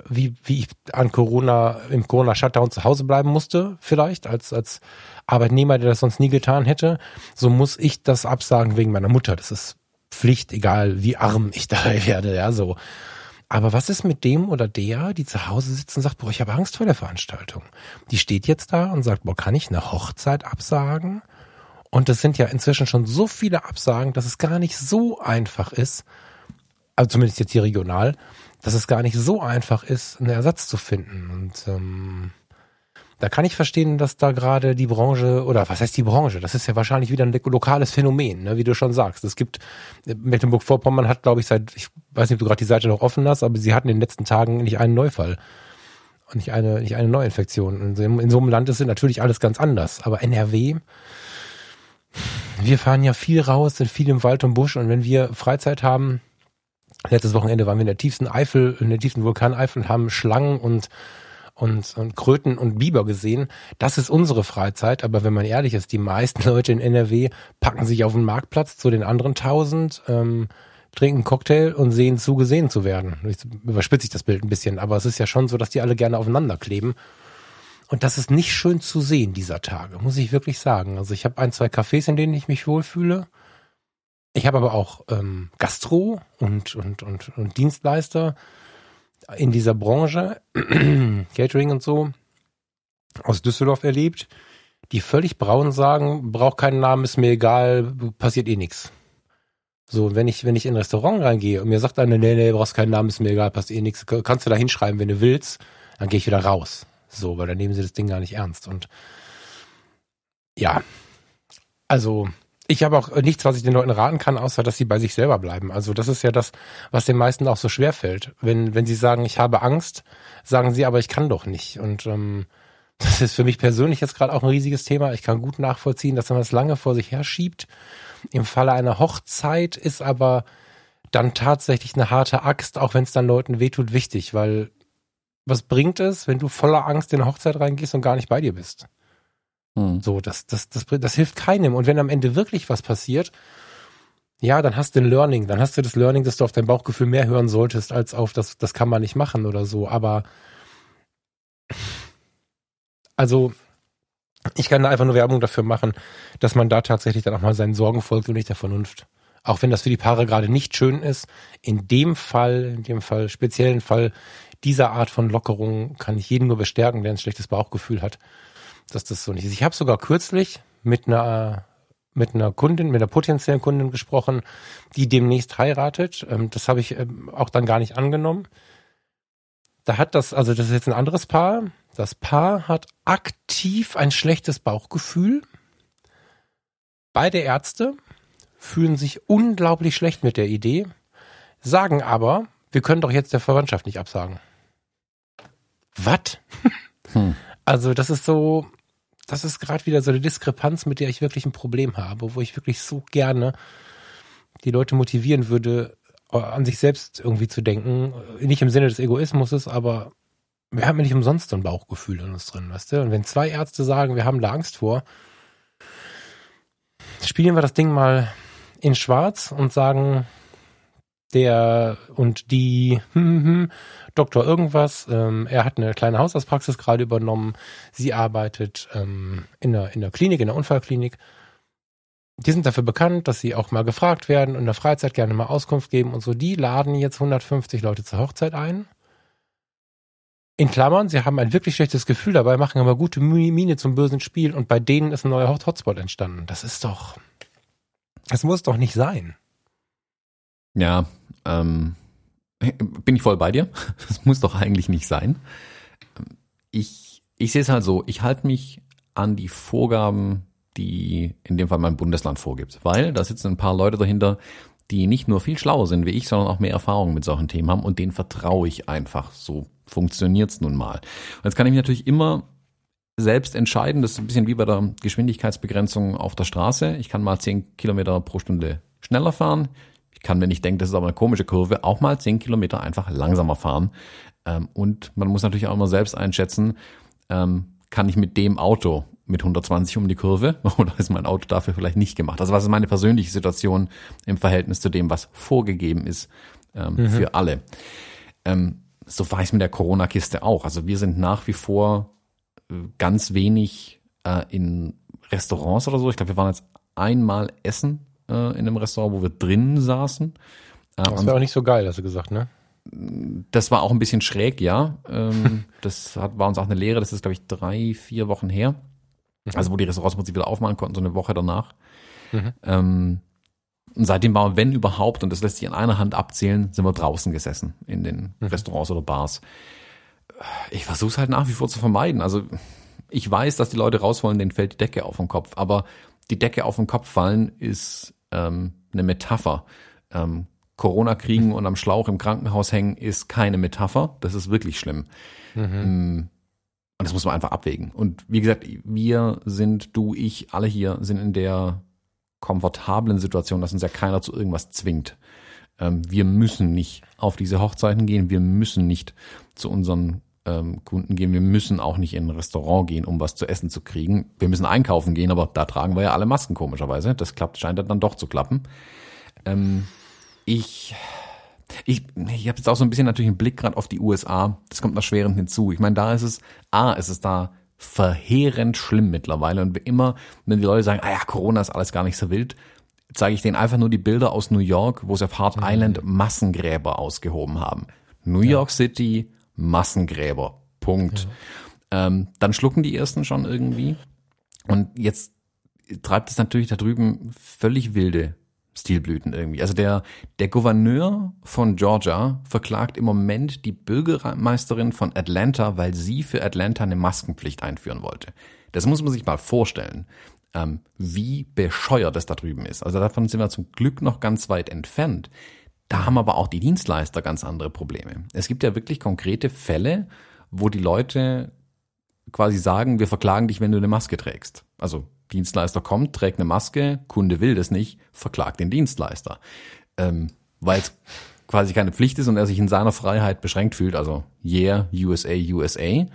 wie, wie ich an Corona, im Corona-Shutdown zu Hause bleiben musste, vielleicht, als, als Arbeitnehmer, der das sonst nie getan hätte, so muss ich das absagen wegen meiner Mutter. Das ist Pflicht, egal wie arm ich da werde, ja, so. Aber was ist mit dem oder der, die zu Hause sitzt und sagt, boah, ich habe Angst vor der Veranstaltung? Die steht jetzt da und sagt, boah, kann ich eine Hochzeit absagen? Und das sind ja inzwischen schon so viele Absagen, dass es gar nicht so einfach ist, also zumindest jetzt hier regional, dass es gar nicht so einfach ist, einen Ersatz zu finden. Und ähm, da kann ich verstehen, dass da gerade die Branche, oder was heißt die Branche? Das ist ja wahrscheinlich wieder ein lokales Phänomen, ne, wie du schon sagst. Es gibt, Mecklenburg-Vorpommern hat, glaube ich, seit, ich weiß nicht, ob du gerade die Seite noch offen hast, aber sie hatten in den letzten Tagen nicht einen Neufall. Und nicht eine, nicht eine Neuinfektion. Und in so einem Land ist natürlich alles ganz anders. Aber NRW, wir fahren ja viel raus, sind viel im Wald und Busch. Und wenn wir Freizeit haben, letztes Wochenende waren wir in der tiefsten Eifel, in der tiefsten Vulkaneifel und haben Schlangen und und, und Kröten und Biber gesehen. Das ist unsere Freizeit, aber wenn man ehrlich ist, die meisten Leute in NRW packen sich auf den Marktplatz zu den anderen tausend, ähm, trinken Cocktail und sehen zu, gesehen zu werden. Ich überspitze ich das Bild ein bisschen, aber es ist ja schon so, dass die alle gerne aufeinander kleben. Und das ist nicht schön zu sehen dieser Tage, muss ich wirklich sagen. Also ich habe ein, zwei Cafés, in denen ich mich wohlfühle. Ich habe aber auch ähm, Gastro und, und, und, und Dienstleister in dieser Branche, Catering und so, aus Düsseldorf erlebt, die völlig braun sagen, braucht keinen Namen, ist mir egal, passiert eh nichts. So, wenn ich, wenn ich in ein Restaurant reingehe und mir sagt einer, nee, nee, brauchst keinen Namen, ist mir egal, passiert eh nichts, kannst du da hinschreiben, wenn du willst, dann gehe ich wieder raus. So, weil dann nehmen sie das Ding gar nicht ernst. Und ja, also ich habe auch nichts, was ich den Leuten raten kann, außer dass sie bei sich selber bleiben. Also das ist ja das, was den meisten auch so schwer fällt. Wenn, wenn sie sagen, ich habe Angst, sagen sie, aber ich kann doch nicht. Und ähm, das ist für mich persönlich jetzt gerade auch ein riesiges Thema. Ich kann gut nachvollziehen, dass man das lange vor sich her schiebt. Im Falle einer Hochzeit ist aber dann tatsächlich eine harte Axt, auch wenn es dann Leuten wehtut, wichtig, weil was bringt es, wenn du voller Angst in eine Hochzeit reingehst und gar nicht bei dir bist? Hm. So, das, das, das, das hilft keinem. Und wenn am Ende wirklich was passiert, ja, dann hast du ein Learning. Dann hast du das Learning, dass du auf dein Bauchgefühl mehr hören solltest, als auf das, das kann man nicht machen oder so. Aber also, ich kann da einfach nur Werbung dafür machen, dass man da tatsächlich dann auch mal seinen Sorgen folgt und nicht der Vernunft. Auch wenn das für die Paare gerade nicht schön ist, in dem Fall, in dem Fall, speziellen Fall dieser Art von Lockerung kann ich jeden nur bestärken, der ein schlechtes Bauchgefühl hat dass das so nicht ist. Ich habe sogar kürzlich mit einer mit einer Kundin, mit einer potenziellen Kundin gesprochen, die demnächst heiratet. Ähm, das habe ich ähm, auch dann gar nicht angenommen. Da hat das, also das ist jetzt ein anderes Paar. Das Paar hat aktiv ein schlechtes Bauchgefühl. Beide Ärzte fühlen sich unglaublich schlecht mit der Idee, sagen aber, wir können doch jetzt der Verwandtschaft nicht absagen. Was? Hm. Also das ist so, das ist gerade wieder so eine Diskrepanz, mit der ich wirklich ein Problem habe, wo ich wirklich so gerne die Leute motivieren würde, äh, an sich selbst irgendwie zu denken. Nicht im Sinne des Egoismus, aber wir haben ja nicht umsonst so ein Bauchgefühl in uns drin, weißt du? Und wenn zwei Ärzte sagen, wir haben da Angst vor, spielen wir das Ding mal in schwarz und sagen, der und die hm, hm, Doktor irgendwas, ähm, er hat eine kleine Hausarztpraxis gerade übernommen, sie arbeitet ähm, in, der, in der Klinik, in der Unfallklinik. Die sind dafür bekannt, dass sie auch mal gefragt werden und in der Freizeit gerne mal Auskunft geben und so. Die laden jetzt 150 Leute zur Hochzeit ein. In Klammern, sie haben ein wirklich schlechtes Gefühl dabei, machen aber gute Miene zum bösen Spiel und bei denen ist ein neuer Hotspot entstanden. Das ist doch, das muss doch nicht sein. Ja, ähm, bin ich voll bei dir. Das muss doch eigentlich nicht sein. Ich, ich sehe es halt so, ich halte mich an die Vorgaben, die in dem Fall mein Bundesland vorgibt. Weil da sitzen ein paar Leute dahinter, die nicht nur viel schlauer sind wie ich, sondern auch mehr Erfahrung mit solchen Themen haben und denen vertraue ich einfach. So funktioniert's nun mal. Und jetzt kann ich mich natürlich immer selbst entscheiden. Das ist ein bisschen wie bei der Geschwindigkeitsbegrenzung auf der Straße. Ich kann mal zehn Kilometer pro Stunde schneller fahren. Ich kann, wenn ich denke, das ist aber eine komische Kurve, auch mal zehn Kilometer einfach langsamer fahren. Ähm, und man muss natürlich auch immer selbst einschätzen, ähm, kann ich mit dem Auto mit 120 um die Kurve oder ist mein Auto dafür vielleicht nicht gemacht? Also was ist meine persönliche Situation im Verhältnis zu dem, was vorgegeben ist ähm, mhm. für alle? Ähm, so war ich mit der Corona-Kiste auch. Also wir sind nach wie vor äh, ganz wenig äh, in Restaurants oder so. Ich glaube, wir waren jetzt einmal essen äh, in einem Restaurant, wo wir drinnen saßen. Äh, das wäre auch nicht so geil, hast du gesagt, ne? Das war auch ein bisschen schräg, ja. Ähm, das hat, war uns auch eine Lehre. Das ist, glaube ich, drei, vier Wochen her. Mhm. Also wo die Restaurants im Prinzip wieder aufmachen konnten, so eine Woche danach. Mhm. Ähm, und seitdem waren wir, wenn überhaupt, und das lässt sich an einer Hand abzählen, sind wir draußen gesessen in den mhm. Restaurants oder Bars. Ich versuche es halt nach wie vor zu vermeiden. Also ich weiß, dass die Leute raus wollen, denen fällt die Decke auf den Kopf. Aber die Decke auf den Kopf fallen ist ähm, eine Metapher. Ähm, Corona kriegen und am Schlauch im Krankenhaus hängen ist keine Metapher. Das ist wirklich schlimm. Mhm. Mm, und das muss man einfach abwägen. Und wie gesagt, wir sind, du, ich, alle hier sind in der komfortablen Situation, dass uns ja keiner zu irgendwas zwingt. Ähm, wir müssen nicht auf diese Hochzeiten gehen, wir müssen nicht zu unseren ähm, Kunden gehen, wir müssen auch nicht in ein Restaurant gehen, um was zu essen zu kriegen. Wir müssen einkaufen gehen, aber da tragen wir ja alle Masken komischerweise. Das klappt, scheint dann doch zu klappen. Ähm, ich ich, ich habe jetzt auch so ein bisschen natürlich einen Blick gerade auf die USA. Das kommt noch schwerend hinzu. Ich meine, da ist es, A, ist es da verheerend schlimm mittlerweile. Und immer, wenn die Leute sagen, ah ja, Corona ist alles gar nicht so wild, zeige ich denen einfach nur die Bilder aus New York, wo sie auf Hart mhm. Island Massengräber ausgehoben haben. New ja. York City, Massengräber. Punkt. Ja. Ähm, dann schlucken die ersten schon irgendwie. Und jetzt treibt es natürlich da drüben völlig wilde Stilblüten irgendwie. Also der, der Gouverneur von Georgia verklagt im Moment die Bürgermeisterin von Atlanta, weil sie für Atlanta eine Maskenpflicht einführen wollte. Das muss man sich mal vorstellen, ähm, wie bescheuert das da drüben ist. Also davon sind wir zum Glück noch ganz weit entfernt. Da haben aber auch die Dienstleister ganz andere Probleme. Es gibt ja wirklich konkrete Fälle, wo die Leute quasi sagen, wir verklagen dich, wenn du eine Maske trägst. Also Dienstleister kommt, trägt eine Maske, Kunde will das nicht, verklagt den Dienstleister. Ähm, Weil es quasi keine Pflicht ist und er sich in seiner Freiheit beschränkt fühlt, also yeah, USA, USA.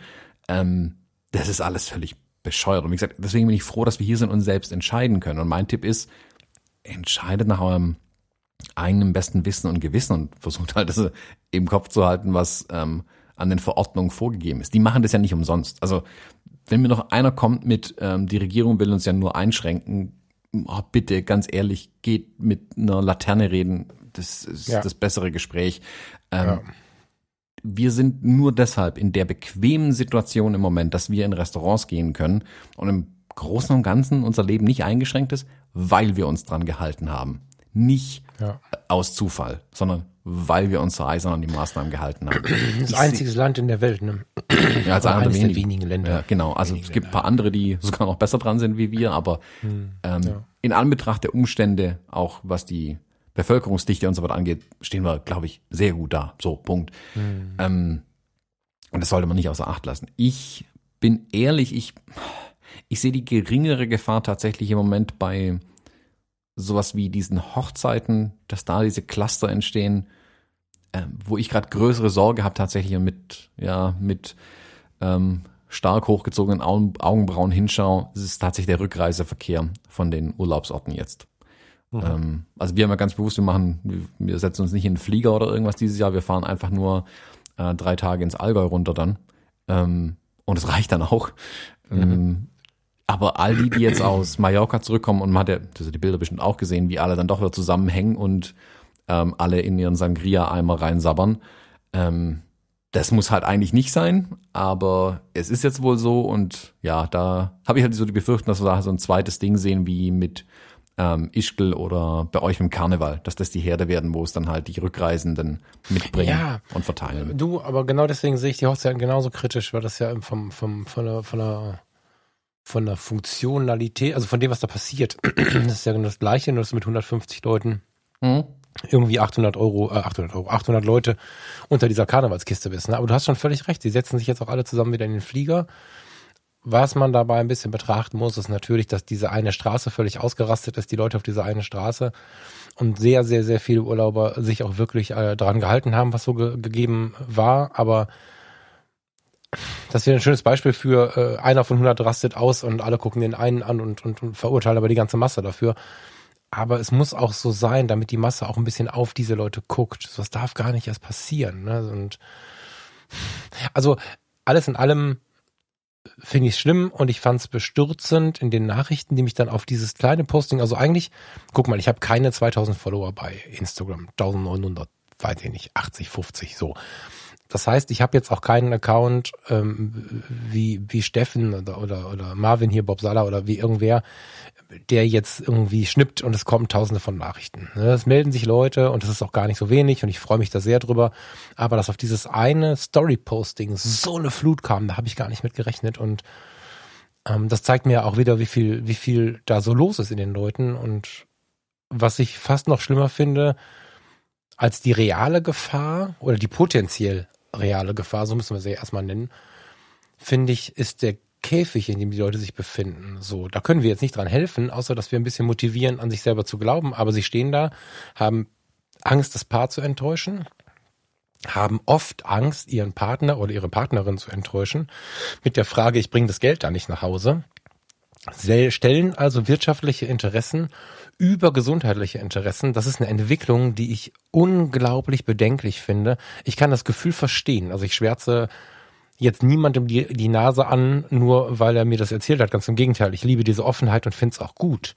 Ähm, das ist alles völlig bescheuert. Und wie gesagt, deswegen bin ich froh, dass wir hier sind und selbst entscheiden können. Und mein Tipp ist, entscheidet nach eurem eigenen besten Wissen und Gewissen und versucht halt das im Kopf zu halten, was ähm, an den Verordnungen vorgegeben ist. Die machen das ja nicht umsonst. Also wenn mir noch einer kommt mit, ähm, die Regierung will uns ja nur einschränken, oh, bitte, ganz ehrlich, geht mit einer Laterne reden. Das ist ja. das bessere Gespräch. Ähm, ja. Wir sind nur deshalb in der bequemen Situation im Moment, dass wir in Restaurants gehen können und im Großen und Ganzen unser Leben nicht eingeschränkt ist, weil wir uns dran gehalten haben. Nicht ja. aus Zufall, sondern weil wir uns eisern an die Maßnahmen gehalten haben. Das einzige Land in der Welt, ne? Ja, als einer der wenigen. wenigen Länder. Ja, genau. Also es gibt ein paar andere, die sogar noch besser dran sind wie wir, aber hm, ähm, ja. in Anbetracht der Umstände, auch was die Bevölkerungsdichte und so weiter angeht, stehen wir, glaube ich, sehr gut da. So, Punkt. Hm. Ähm, und das sollte man nicht außer Acht lassen. Ich bin ehrlich, ich, ich sehe die geringere Gefahr tatsächlich im Moment bei sowas wie diesen Hochzeiten, dass da diese Cluster entstehen, äh, wo ich gerade größere Sorge habe tatsächlich und mit, ja, mit ähm, stark hochgezogenen Augen, Augenbrauen hinschaue, ist es tatsächlich der Rückreiseverkehr von den Urlaubsorten jetzt. Mhm. Ähm, also wir haben ja ganz bewusst, wir machen, wir setzen uns nicht in den Flieger oder irgendwas dieses Jahr, wir fahren einfach nur äh, drei Tage ins Allgäu runter dann. Ähm, und es reicht dann auch. Mhm. Aber all die, die jetzt aus Mallorca zurückkommen und man hat ja also die Bilder bestimmt auch gesehen, wie alle dann doch wieder zusammenhängen und ähm, alle in ihren Sangria-Eimer reinsabbern. Ähm, das muss halt eigentlich nicht sein, aber es ist jetzt wohl so und ja, da habe ich halt so die Befürchtung, dass wir da so ein zweites Ding sehen wie mit ähm, Ischgl oder bei euch im Karneval, dass das die Herde werden, wo es dann halt die Rückreisenden mitbringen ja, und verteilen. Du, aber genau deswegen sehe ich die Hochzeiten genauso kritisch, weil das ja vom, vom, von der, von der von der Funktionalität, also von dem, was da passiert. das ist ja genau das Gleiche, nur das mit 150 Leuten. Mhm. irgendwie 800 Euro, äh, 800 Euro, 800 Leute unter dieser Karnevalskiste bist. Ne? Aber du hast schon völlig recht. Sie setzen sich jetzt auch alle zusammen wieder in den Flieger. Was man dabei ein bisschen betrachten muss, ist natürlich, dass diese eine Straße völlig ausgerastet ist, die Leute auf dieser eine Straße und sehr, sehr, sehr viele Urlauber sich auch wirklich äh, daran gehalten haben, was so ge gegeben war. Aber das wäre ein schönes Beispiel für äh, einer von 100 rastet aus und alle gucken den einen an und, und, und verurteilen aber die ganze Masse dafür. Aber es muss auch so sein, damit die Masse auch ein bisschen auf diese Leute guckt. Das darf gar nicht erst passieren. Ne? Und also alles in allem finde ich schlimm und ich fand es bestürzend in den Nachrichten, die mich dann auf dieses kleine Posting, also eigentlich, guck mal, ich habe keine 2000 Follower bei Instagram, 1900, weiß ich nicht, 80, 50, so. Das heißt, ich habe jetzt auch keinen Account ähm, wie, wie Steffen oder, oder, oder Marvin hier, Bob Sala oder wie irgendwer, der jetzt irgendwie schnippt und es kommen tausende von Nachrichten. Ne, es melden sich Leute und es ist auch gar nicht so wenig und ich freue mich da sehr drüber. Aber dass auf dieses eine Story-Posting so eine Flut kam, da habe ich gar nicht mit gerechnet und ähm, das zeigt mir auch wieder, wie viel, wie viel da so los ist in den Leuten und was ich fast noch schlimmer finde, als die reale Gefahr oder die potenziell reale Gefahr, so müssen wir sie erstmal nennen, finde ich, ist der Käfig, in dem die Leute sich befinden. So, da können wir jetzt nicht dran helfen, außer dass wir ein bisschen motivieren, an sich selber zu glauben. Aber sie stehen da, haben Angst, das Paar zu enttäuschen, haben oft Angst, ihren Partner oder ihre Partnerin zu enttäuschen, mit der Frage, ich bringe das Geld da nicht nach Hause. Stellen also wirtschaftliche Interessen über gesundheitliche Interessen. Das ist eine Entwicklung, die ich unglaublich bedenklich finde. Ich kann das Gefühl verstehen. Also ich schwärze jetzt niemandem die, die Nase an, nur weil er mir das erzählt hat. Ganz im Gegenteil. Ich liebe diese Offenheit und finde es auch gut.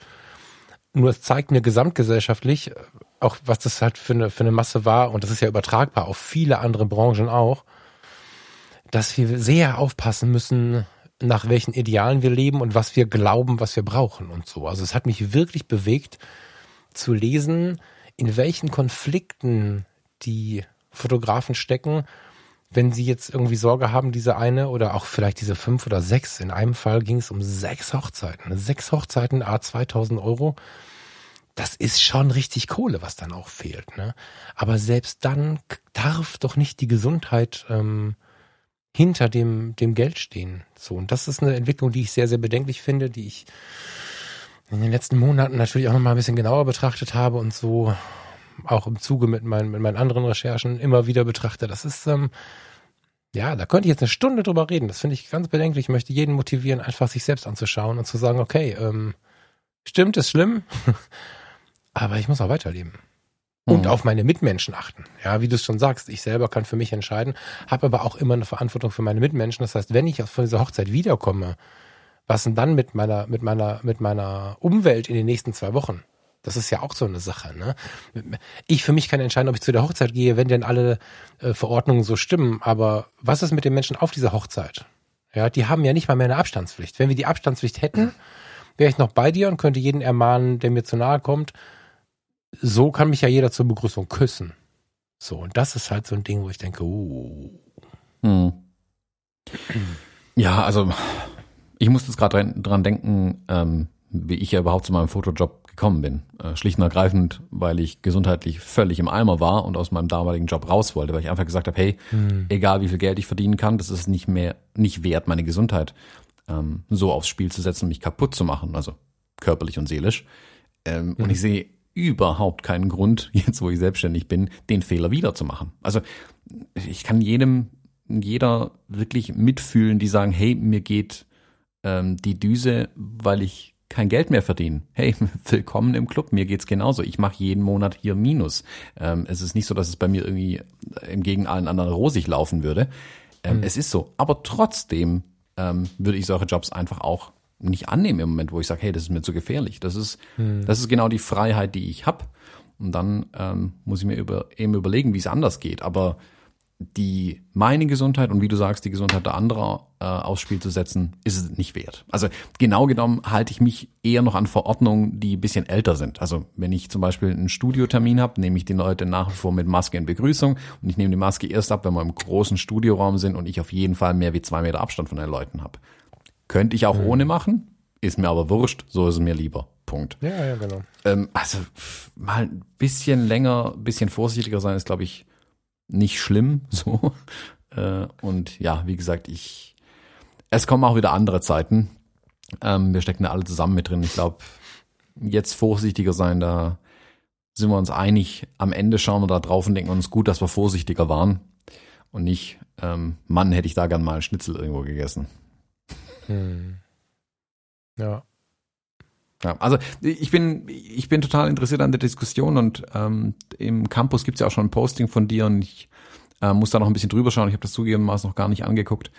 Nur es zeigt mir gesamtgesellschaftlich, auch was das halt für eine, für eine Masse war, und das ist ja übertragbar auf viele andere Branchen auch, dass wir sehr aufpassen müssen, nach welchen Idealen wir leben und was wir glauben, was wir brauchen und so. Also es hat mich wirklich bewegt zu lesen, in welchen Konflikten die Fotografen stecken, wenn sie jetzt irgendwie Sorge haben, diese eine oder auch vielleicht diese fünf oder sechs. In einem Fall ging es um sechs Hochzeiten. Sechs Hochzeiten, a 2000 Euro. Das ist schon richtig Kohle, was dann auch fehlt. Ne? Aber selbst dann darf doch nicht die Gesundheit ähm, hinter dem, dem Geld stehen. So, und das ist eine Entwicklung, die ich sehr, sehr bedenklich finde, die ich in den letzten Monaten natürlich auch nochmal ein bisschen genauer betrachtet habe und so auch im Zuge mit meinen, mit meinen anderen Recherchen immer wieder betrachte. Das ist, ähm, ja, da könnte ich jetzt eine Stunde drüber reden. Das finde ich ganz bedenklich. Ich möchte jeden motivieren, einfach sich selbst anzuschauen und zu sagen, okay, ähm, stimmt, ist schlimm, aber ich muss auch weiterleben und mhm. auf meine Mitmenschen achten. Ja, wie du es schon sagst, ich selber kann für mich entscheiden, habe aber auch immer eine Verantwortung für meine Mitmenschen. Das heißt, wenn ich von dieser Hochzeit wiederkomme, was denn dann mit meiner, mit meiner, mit meiner Umwelt in den nächsten zwei Wochen? Das ist ja auch so eine Sache. Ne? Ich für mich kann entscheiden, ob ich zu der Hochzeit gehe, wenn denn alle äh, Verordnungen so stimmen. Aber was ist mit den Menschen auf dieser Hochzeit? Ja, die haben ja nicht mal mehr eine Abstandspflicht. Wenn wir die Abstandspflicht hätten, wäre ich noch bei dir und könnte jeden ermahnen, der mir zu nahe kommt so kann mich ja jeder zur Begrüßung küssen. So, und das ist halt so ein Ding, wo ich denke, uh. Hm. Ja, also ich muss jetzt gerade dran, dran denken, ähm, wie ich ja überhaupt zu meinem Fotojob gekommen bin. Äh, schlicht und ergreifend, weil ich gesundheitlich völlig im Eimer war und aus meinem damaligen Job raus wollte, weil ich einfach gesagt habe, hey, hm. egal wie viel Geld ich verdienen kann, das ist nicht mehr, nicht wert, meine Gesundheit ähm, so aufs Spiel zu setzen mich kaputt zu machen, also körperlich und seelisch. Ähm, mhm. Und ich sehe überhaupt keinen Grund, jetzt wo ich selbstständig bin, den Fehler wiederzumachen. Also ich kann jedem, jeder wirklich mitfühlen, die sagen, hey, mir geht ähm, die Düse, weil ich kein Geld mehr verdiene. Hey, willkommen im Club, mir geht's genauso. Ich mache jeden Monat hier Minus. Ähm, es ist nicht so, dass es bei mir irgendwie im Gegen allen anderen rosig laufen würde. Ähm, mhm. Es ist so. Aber trotzdem ähm, würde ich solche Jobs einfach auch nicht annehmen im Moment, wo ich sage, hey, das ist mir zu gefährlich. Das ist, hm. das ist genau die Freiheit, die ich habe. Und dann ähm, muss ich mir über, eben überlegen, wie es anders geht. Aber die meine Gesundheit und wie du sagst, die Gesundheit der anderen äh, aufs Spiel zu setzen, ist es nicht wert. Also genau genommen halte ich mich eher noch an Verordnungen, die ein bisschen älter sind. Also wenn ich zum Beispiel einen Studiotermin habe, nehme ich die Leute nach wie vor mit Maske in Begrüßung und ich nehme die Maske erst ab, wenn wir im großen Studioraum sind und ich auf jeden Fall mehr wie zwei Meter Abstand von den Leuten habe. Könnte ich auch mhm. ohne machen, ist mir aber wurscht, so ist es mir lieber. Punkt. Ja, ja, genau. Ähm, also mal ein bisschen länger, ein bisschen vorsichtiger sein ist, glaube ich, nicht schlimm. So. Äh, und ja, wie gesagt, ich es kommen auch wieder andere Zeiten. Ähm, wir stecken da alle zusammen mit drin. Ich glaube, jetzt vorsichtiger sein, da sind wir uns einig. Am Ende schauen wir da drauf und denken uns gut, dass wir vorsichtiger waren. Und nicht, ähm, Mann, hätte ich da gern mal Schnitzel irgendwo gegessen. Hm. Ja. Ja, also ich bin, ich bin total interessiert an der Diskussion und ähm, im Campus gibt's ja auch schon ein Posting von dir und ich äh, muss da noch ein bisschen drüber schauen. Ich habe das zugegebenermaßen noch gar nicht angeguckt,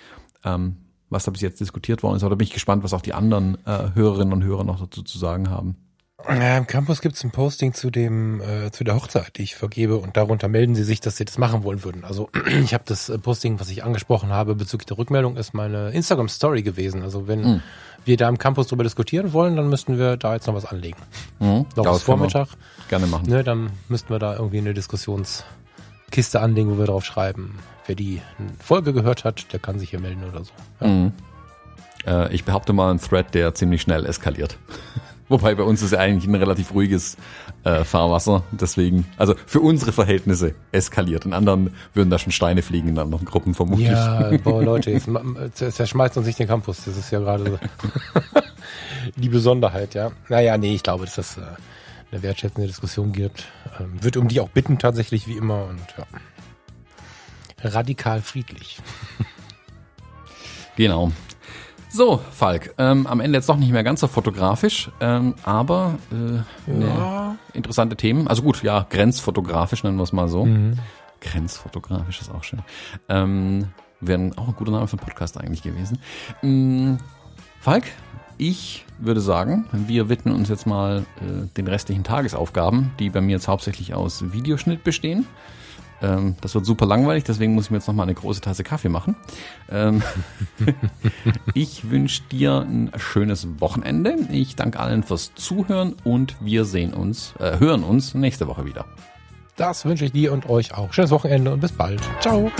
ähm, was da bis jetzt diskutiert worden ist. Aber da bin ich gespannt, was auch die anderen äh, Hörerinnen und Hörer noch dazu zu sagen haben. Ja, Im Campus gibt es ein Posting zu dem äh, zu der Hochzeit, die ich vergebe, und darunter melden sie sich, dass sie das machen wollen würden. Also ich habe das äh, Posting, was ich angesprochen habe bezüglich der Rückmeldung, ist meine Instagram Story gewesen. Also wenn Mhm. wir da im Campus drüber diskutieren wollen, dann müssten wir da jetzt noch was anlegen. Mhm. Noch bis Vormittag. Gerne machen. Ne, dann müssten wir da irgendwie eine Diskussionskiste anlegen, wo wir drauf schreiben, wer die Folge gehört hat, der kann sich hier melden oder so. Ja. Mhm. Äh, ich behaupte mal ein Thread, der ziemlich schnell eskaliert. Wobei bei uns ist ja eigentlich ein relativ ruhiges äh, Fahrwasser. Deswegen, also für unsere Verhältnisse eskaliert. In anderen würden da schon Steine fliegen in anderen Gruppen vermutlich. Ja, boah, Leute, jetzt zerschmeißt uns nicht den Campus. Das ist ja gerade so die Besonderheit, ja. Naja, nee, ich glaube, dass das äh, eine wertschätzende Diskussion gibt. Ähm, wird um die auch bitten, tatsächlich, wie immer. Und ja. Radikal friedlich. Genau. So, Falk, ähm, am Ende jetzt doch nicht mehr ganz so fotografisch, ähm, aber äh, ne, interessante Themen. Also gut, ja, grenzfotografisch nennen wir es mal so. Grenzfotografisch ist auch schön. Ähm, Wäre auch ein guter Name für einen Podcast eigentlich gewesen. Ähm, Falk, ich würde sagen, wir widmen uns jetzt mal äh, den restlichen Tagesaufgaben, die bei mir jetzt hauptsächlich aus Videoschnitt bestehen. Ähm, das wird super langweilig, deswegen muss ich mir jetzt noch mal eine große Tasse Kaffee machen. Ähm, ich wünsche dir ein schönes Wochenende. Ich danke allen fürs Zuhören und wir sehen uns, äh, hören uns nächste Woche wieder. Das wünsche ich dir und euch auch. Schönes Wochenende und bis bald. Ciao.